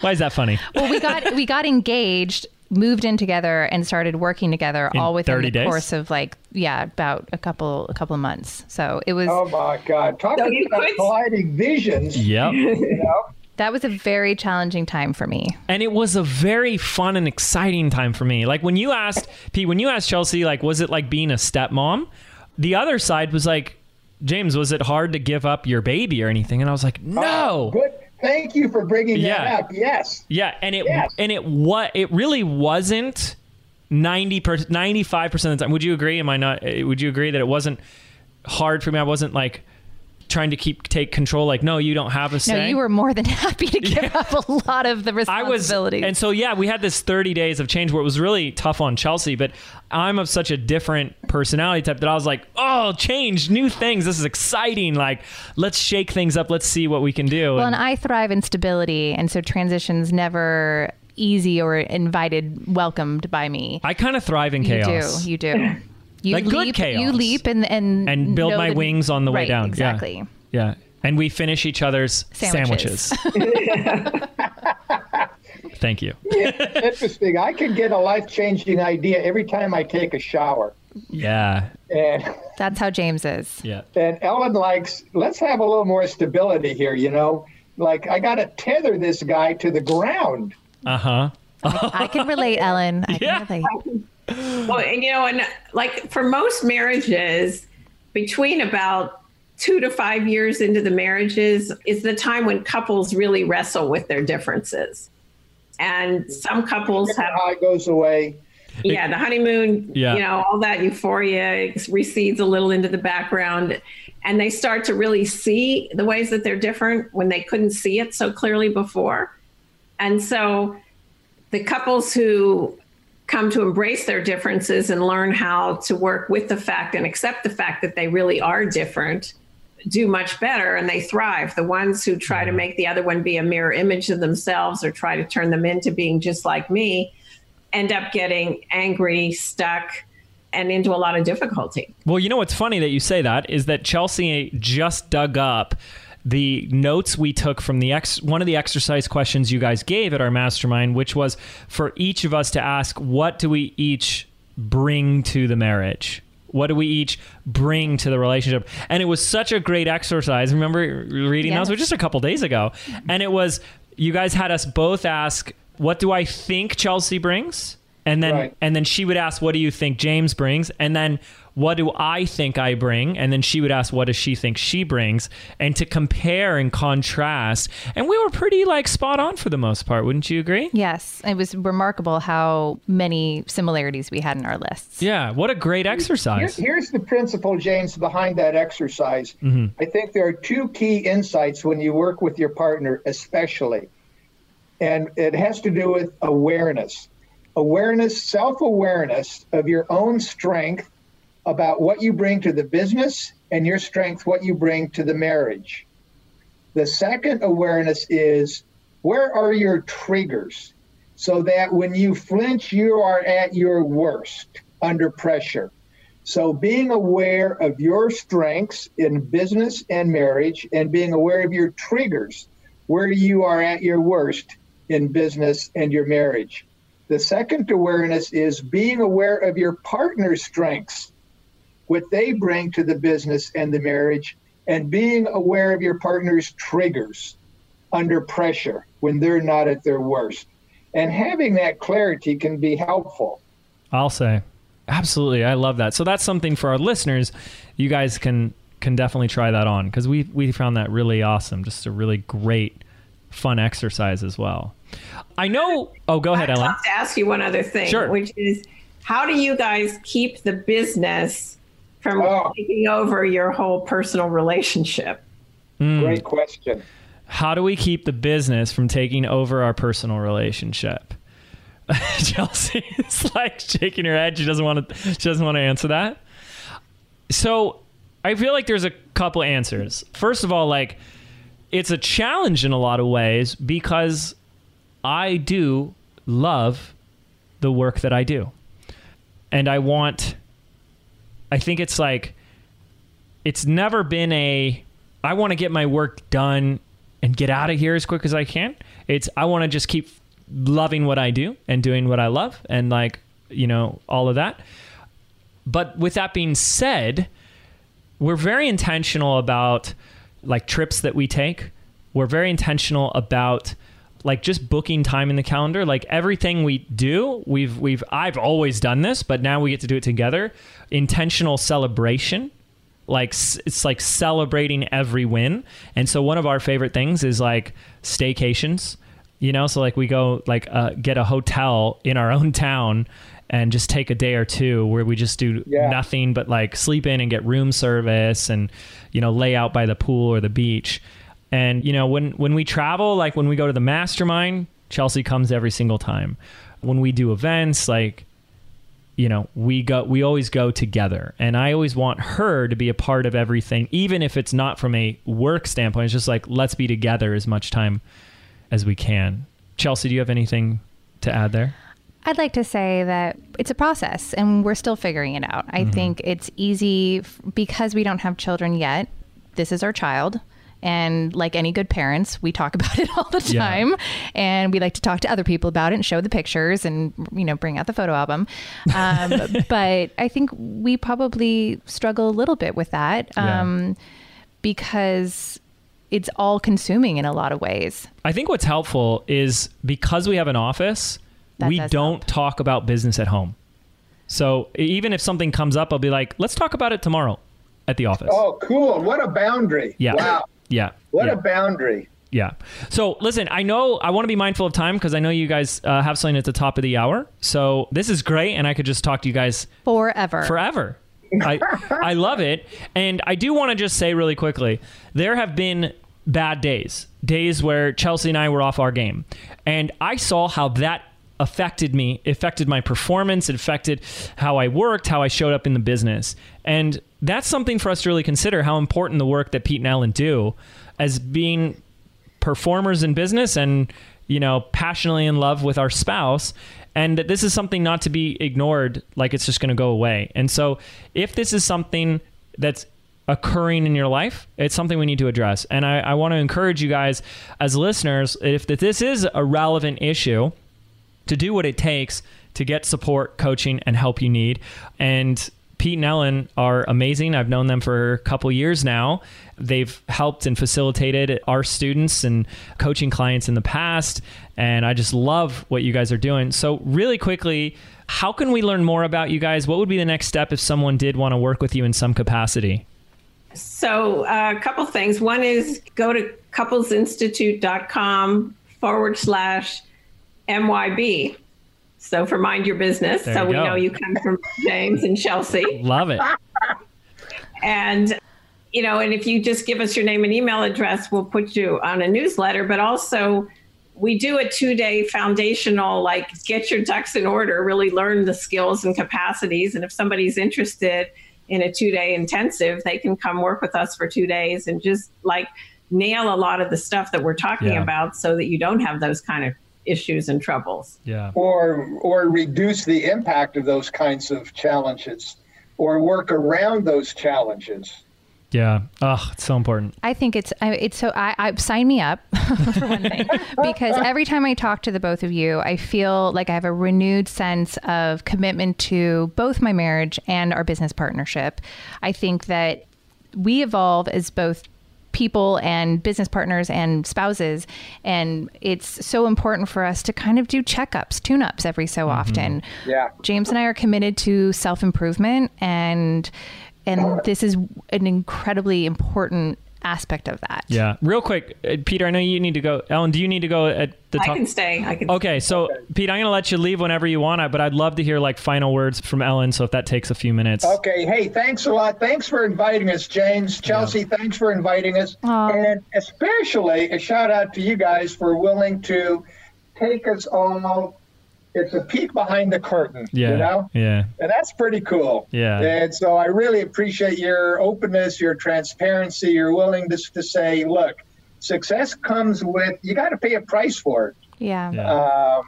Why is that funny? Well, we got we got engaged moved in together and started working together in all within the days? course of like yeah about a couple a couple of months. So it was oh my god. Talking so about colliding visions. Yep. You know? that was a very challenging time for me. And it was a very fun and exciting time for me. Like when you asked pete when you asked chelsea like was it like being a stepmom? The other side was like james was it hard to give up your baby or anything? And i was like uh, no. oh, good Thank you for bringing yeah. that up. Yes. Yeah, and it yes. and it what it really wasn't 90 per, 95% of the time. Would you agree? Am I not eh, would you agree that it wasn't hard for me? I wasn't like trying to keep take control like no you don't have a say. no you were more than happy to give yeah. up a lot of the responsibilities I was, and so yeah we had this 30 days of change where it was really tough on chelsea but i'm of such a different personality type that i was like oh change new things this is exciting like let's shake things up let's see what we can do. Well and, and i thrive in stability and so transitions never easy or invited welcomed by me. I kind of thrive in chaos you do you do You like leap, good chaos. You leap and and and build my that, wings on the right, way down. Exactly. Yeah. yeah. And we finish each other's sandwiches. sandwiches. Thank you. Interesting. I can get a life changing idea every time I take a shower. Yeah. And that's how James is. Yeah. And Ellyn likes, let's have a little more stability here, you know? Like, I got to tether this guy to the ground. Uh huh. I, I, can relate, Ellyn. I yeah. can relate well, and you know, and like for most marriages, between about two to five years into the marriages is the time when couples really wrestle with their differences. And some couples have how it goes away. Yeah, the honeymoon, yeah. you know, all that euphoria recedes a little into the background. And they start to really see the ways that they're different when they couldn't see it so clearly before. And so the couples who come to embrace their differences and learn how to work with the fact and accept the fact that they really are different do much better and they thrive. The ones who try to mm-hmm. make the other one be a mirror image of themselves or try to turn them into being just like me end up getting angry, stuck, and into a lot of difficulty. Well, you know what's funny that you say that is that Chelsea just dug up the notes we took from the ex one of the exercise questions you guys gave at our mastermind, which was for each of us to ask, what do we each bring to the marriage? What do we each bring to the relationship? And it was such a great exercise. Remember reading Yes. those? It was just a couple days ago. And it was, you guys had us both ask, what do I think Chelsea brings? And then, Right. and then she would ask, what do you think James brings? And then, what do I think I bring? And then she would ask, what does she think she brings? And to compare and contrast. And we were pretty like spot on for the most part. Wouldn't you agree? Yes, it was remarkable how many similarities we had in our lists. Yeah. What a great Here- exercise. here's the principle, James, behind that exercise. Mm-hmm. I think there are two key insights when you work with your partner, especially. And it has to do with awareness. Awareness, self awareness of your own strength about what you bring to the business and your strength, what you bring to the marriage. The second awareness is where are your triggers so that when you flinch, you are at your worst under pressure. So, being aware of your strengths in business and marriage, and being aware of your triggers, where you are at your worst in business and your marriage. The second awareness is being aware of your partner's strengths, what they bring to the business and the marriage, and being aware of your partner's triggers under pressure when they're not at their worst. And having that clarity can be helpful. I'll say. Absolutely. I love that. So that's something for our listeners. You guys can can definitely try that on because we we found that really awesome. Just a really great fun exercise as well. I know oh go ahead, I'd Ellyn. love to ask you one other thing, Sure. which is how do you guys keep the business from Oh. taking over your whole personal relationship? Hmm. Great question. How do we keep the business from taking over our personal relationship? Chelsea is like shaking her head. She doesn't want to. She doesn't want to answer that. So I feel like there's a couple answers. First of all, like it's a challenge in a lot of ways because I do love the work that I do, and I want. I think it's like it's never been a I want to get my work done and get out of here as quick as I can. It's I want to just keep loving what I do and doing what I love and like, you know, all of that. But with that being said, we're very intentional about like trips that we take. We're very intentional about like just booking time in the calendar. Like everything we do, we've we've I've always done this, but now we get to do it together. Intentional celebration like it's like celebrating every win and so one of our favorite things is like staycations you know so like we go like uh, get a hotel in our own town and just take a day or two where we just do Yeah. nothing but like sleep in and get room service and you know lay out by the pool or the beach and you know when when we travel like when we go to the mastermind chelsea comes every single time when we do events like you know we go we always go together and i always want her to be a part of everything even if it's not from a work standpoint it's just like let's be together as much time as we can chelsea do you have anything to add there I'd like to say that it's a process and we're still figuring it out. I mm-hmm. think it's easy f- because we don't have children yet. This is our child. And like any good parents, we talk about it all the Yeah. time. And we like to talk to other people about it and show the pictures and, you know, bring out the photo album. Um, but I think we probably struggle a little bit with that Yeah. um, because it's all consuming in a lot of ways. i think what's helpful is because we have an office That we don't help. talk about business at home so even if something comes up i'll be like let's talk about it tomorrow at the office Oh, cool. What a boundary. yeah Wow. Yeah What yeah. a boundary. Yeah. So listen, I know I want to be mindful of time because I know you guys uh, have something at the top of the hour. So this is great, and I could just talk to you guys Forever. forever. I I love it, and I do want to just say really quickly, there have been bad days, days where Chelsea and I were off our game, and I saw how that affected me, affected my performance, it affected how I worked, how I showed up in the business, and that's something for us to really consider how important the work that Pete and Ellyn do as being performers in business and you know passionately in love with our spouse and that this is something not to be ignored like it's just going to go away. And so if this is something that's occurring in your life it's something we need to address. And i, I want to encourage you guys as listeners if this is a relevant issue to do what it takes to get support coaching and help you need. And Pete and Ellyn are amazing. I've known them for a couple years now. They've helped and facilitated our students and coaching clients in the past. And I just love what you guys are doing. So, really quickly, how can we learn more about you guys? What would be the next step if someone did want to work with you in some capacity? So, uh, a couple things. One is go to couplesinstitute.com forward slash MYB. So, for Mind Your Business. There so, you we go. know you come from James and Chelsea. Love it. And, you know, and if you just give us your name and email address, we'll put you on a newsletter. But also, we do a two day foundational, like get your ducks in order, really learn the skills and capacities. And if somebody's interested in a two day intensive, they can come work with us for two days and just like nail a lot of the stuff that we're talking Yeah. about so that you don't have those kind of issues and troubles. Yeah. or or reduce the impact of those kinds of challenges or work around those challenges Yeah. Oh, it's so important. I think it's I, it's so I, I sign me up for one thing because every time I talk to the both of you, I feel like I have a renewed sense of commitment to both my marriage and our business partnership. I think that we evolve as both people and business partners and spouses. And it's so important for us to kind of do checkups tune-ups every so mm-hmm. often. Yeah. James and I are committed to self improvement, and and this is an incredibly important aspect of that. Yeah. Real quick, uh, Peter, I know you need to go. Ellyn, do you need to go at the I top? can stay. I can Okay, so Pete, I'm going to let you leave whenever you want, but I'd love to hear like final words from Ellyn. So if that takes a few minutes. okay hey thanks a lot thanks for inviting us james chelsea thanks for inviting us Aw. and especially a shout out to you guys for willing to take us all it's a peek behind the curtain Yeah. you know Yeah. And that's pretty cool. Yeah. And so I really appreciate your openness, your transparency, your willingness to say, look, success comes with, you got to pay a price for it. Yeah. Yeah. Um,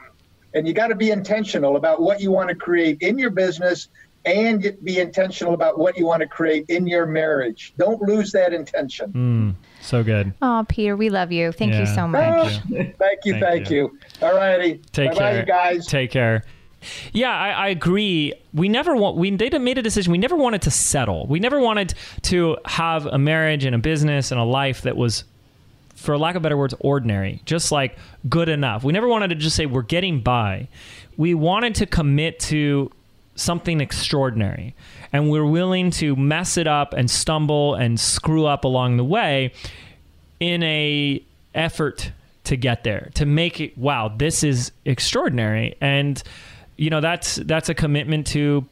and you got to be intentional about what you want to create in your business and y- be intentional about what you want to create in your marriage. Don't lose that intention. Mm, so good. Oh, Peter, we love you. Thank you so much. Thank you. Thank you. Thank Thank, you. you. All righty. Take Bye-bye, care, you guys. Take care. Yeah, I, I agree. We never want. We they made a decision. We never wanted to settle. We never wanted to have a marriage and a business and a life that was, for lack of better words, ordinary. Just like good enough. We never wanted to just say we're getting by. We wanted to commit to something extraordinary, and we're willing to mess it up and stumble and screw up along the way in a effort to get there to make it wow this is extraordinary and you know that's that's a commitment to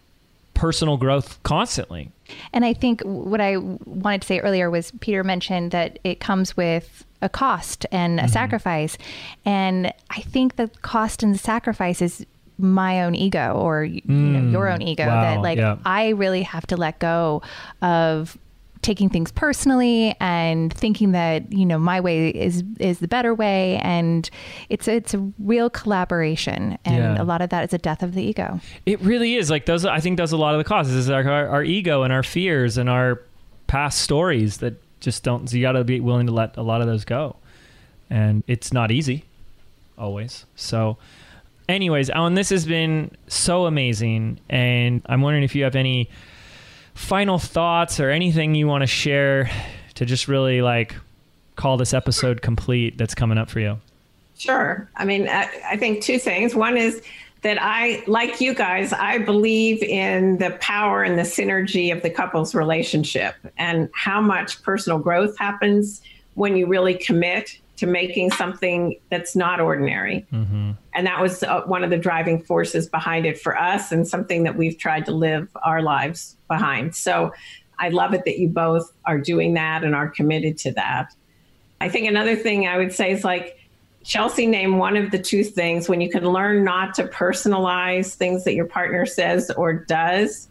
personal growth constantly And I think what I wanted to say earlier was Peter mentioned that it comes with a cost and a Mm-hmm. sacrifice. And I think the cost and the sacrifice is my own ego or you know, your own ego Mm. Wow, that like yeah. I really have to let go of taking things personally and thinking that you know my way is is the better way. And it's it's a real collaboration. And Yeah. a lot of that is a death of the ego. It really is. Like those i think those a lot of the causes is our, our, our ego and our fears and our past stories that just don't so you got to be willing to let a lot of those go. And it's not easy always. So anyways Ellyn this has been so amazing and i'm wondering if you have any final thoughts or anything you want to share to just really like call this episode complete that's coming up for you Sure. I mean, I, I think two things. One is that I, like you guys, I believe in the power and the synergy of the couple's relationship and how much personal growth happens when you really commit to making something that's not ordinary. And that was uh, one of the driving forces behind it for us and something that we've tried to live our lives behind. So I love it that you both are doing that and are committed to that. I think another thing I would say is like Chelsea named one of the two things when you can learn not to personalize things that your partner says or does.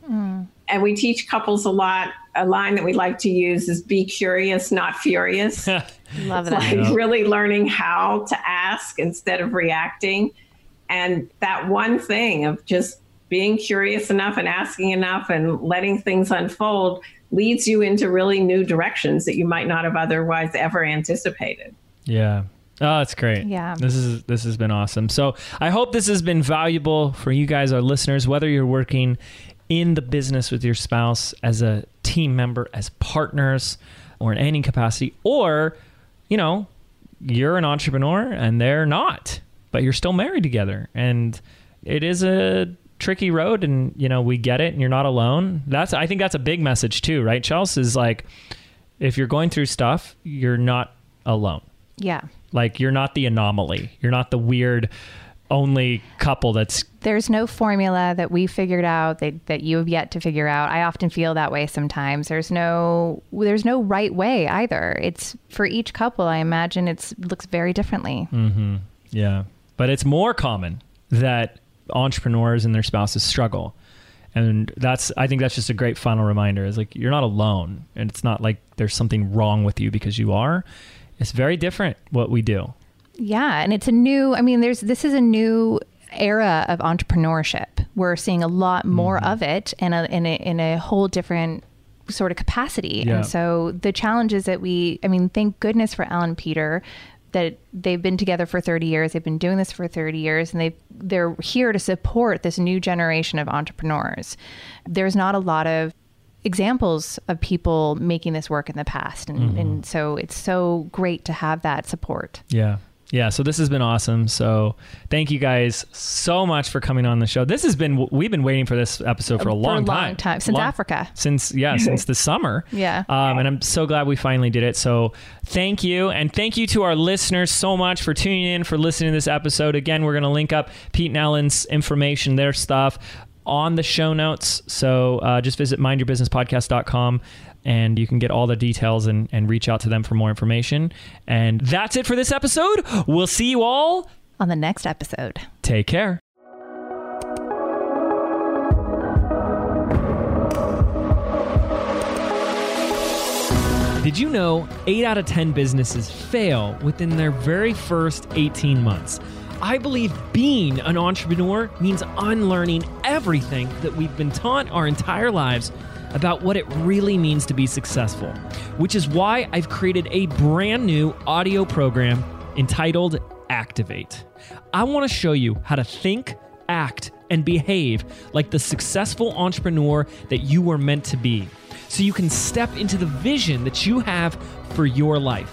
And we teach couples a lot. A line that we like to use is be curious, not furious. love that like Yeah. really learning how to ask instead of reacting. And that one thing of just being curious enough and asking enough and letting things unfold leads you into really new directions that you might not have otherwise ever anticipated. Yeah. Oh, that's great. Yeah. This is this has been awesome. So I hope this has been valuable for you guys, our listeners, whether you're working in the business with your spouse as a team member, as partners, or in any capacity, or, you know, you're an entrepreneur and they're not, but you're still married together. And it is a tricky road and you know we get it and you're not alone that's i think that's a big message too right chelsea is like if you're going through stuff you're not alone Yeah. like you're not the anomaly you're not the weird only couple that's There's no formula that we figured out that, that you have yet to figure out. I often feel that way sometimes. There's no there's no right way either. It's for each couple. I imagine it's looks very differently. Mm-hmm. Yeah. But it's more common that entrepreneurs and their spouses struggle. And that's I think that's just a great final reminder is like you're not alone and it's not like there's something wrong with you because you are. It's very different what we do. Yeah, and it's a new. I mean, there's this is a new era of entrepreneurship. We're seeing a lot more mm-hmm. of it, and a, in a in a whole different sort of capacity. Yeah. And so the challenges that we, I mean, thank goodness for Ellyn Peter that they've been together for 30 years. They've been doing this for 30 years, and they they're here to support this new generation of entrepreneurs. There's not a lot of examples of people making this work in the past and, and mm-hmm. so it's so great to have that support Yeah. Yeah, so this has been awesome. So thank you guys so much for coming on the show. This has been we've been waiting for this episode for a long for a long time. time since Long- Africa. Since yeah, since the summer. Yeah. Um, and I'm so glad we finally did it. So thank you, and thank you to our listeners so much for tuning in, for listening to this episode. Again, we're going to link up Pete and Ellyn's information, their stuff, on the show notes. So uh, just visit mindyourbusinesspodcast.com. And you can get all the details and, and reach out to them for more information. And that's it for this episode. We'll see you all. on the next episode. Take care. Did you know 8 out of 10 businesses fail within their very first 18 months? I believe being an entrepreneur means unlearning everything that we've been taught our entire lives about what it really means to be successful, which is why I've created a brand new audio program entitled Activate. I want to show you how to think, act, and behave like the successful entrepreneur that you were meant to be so you can step into the vision that you have for your life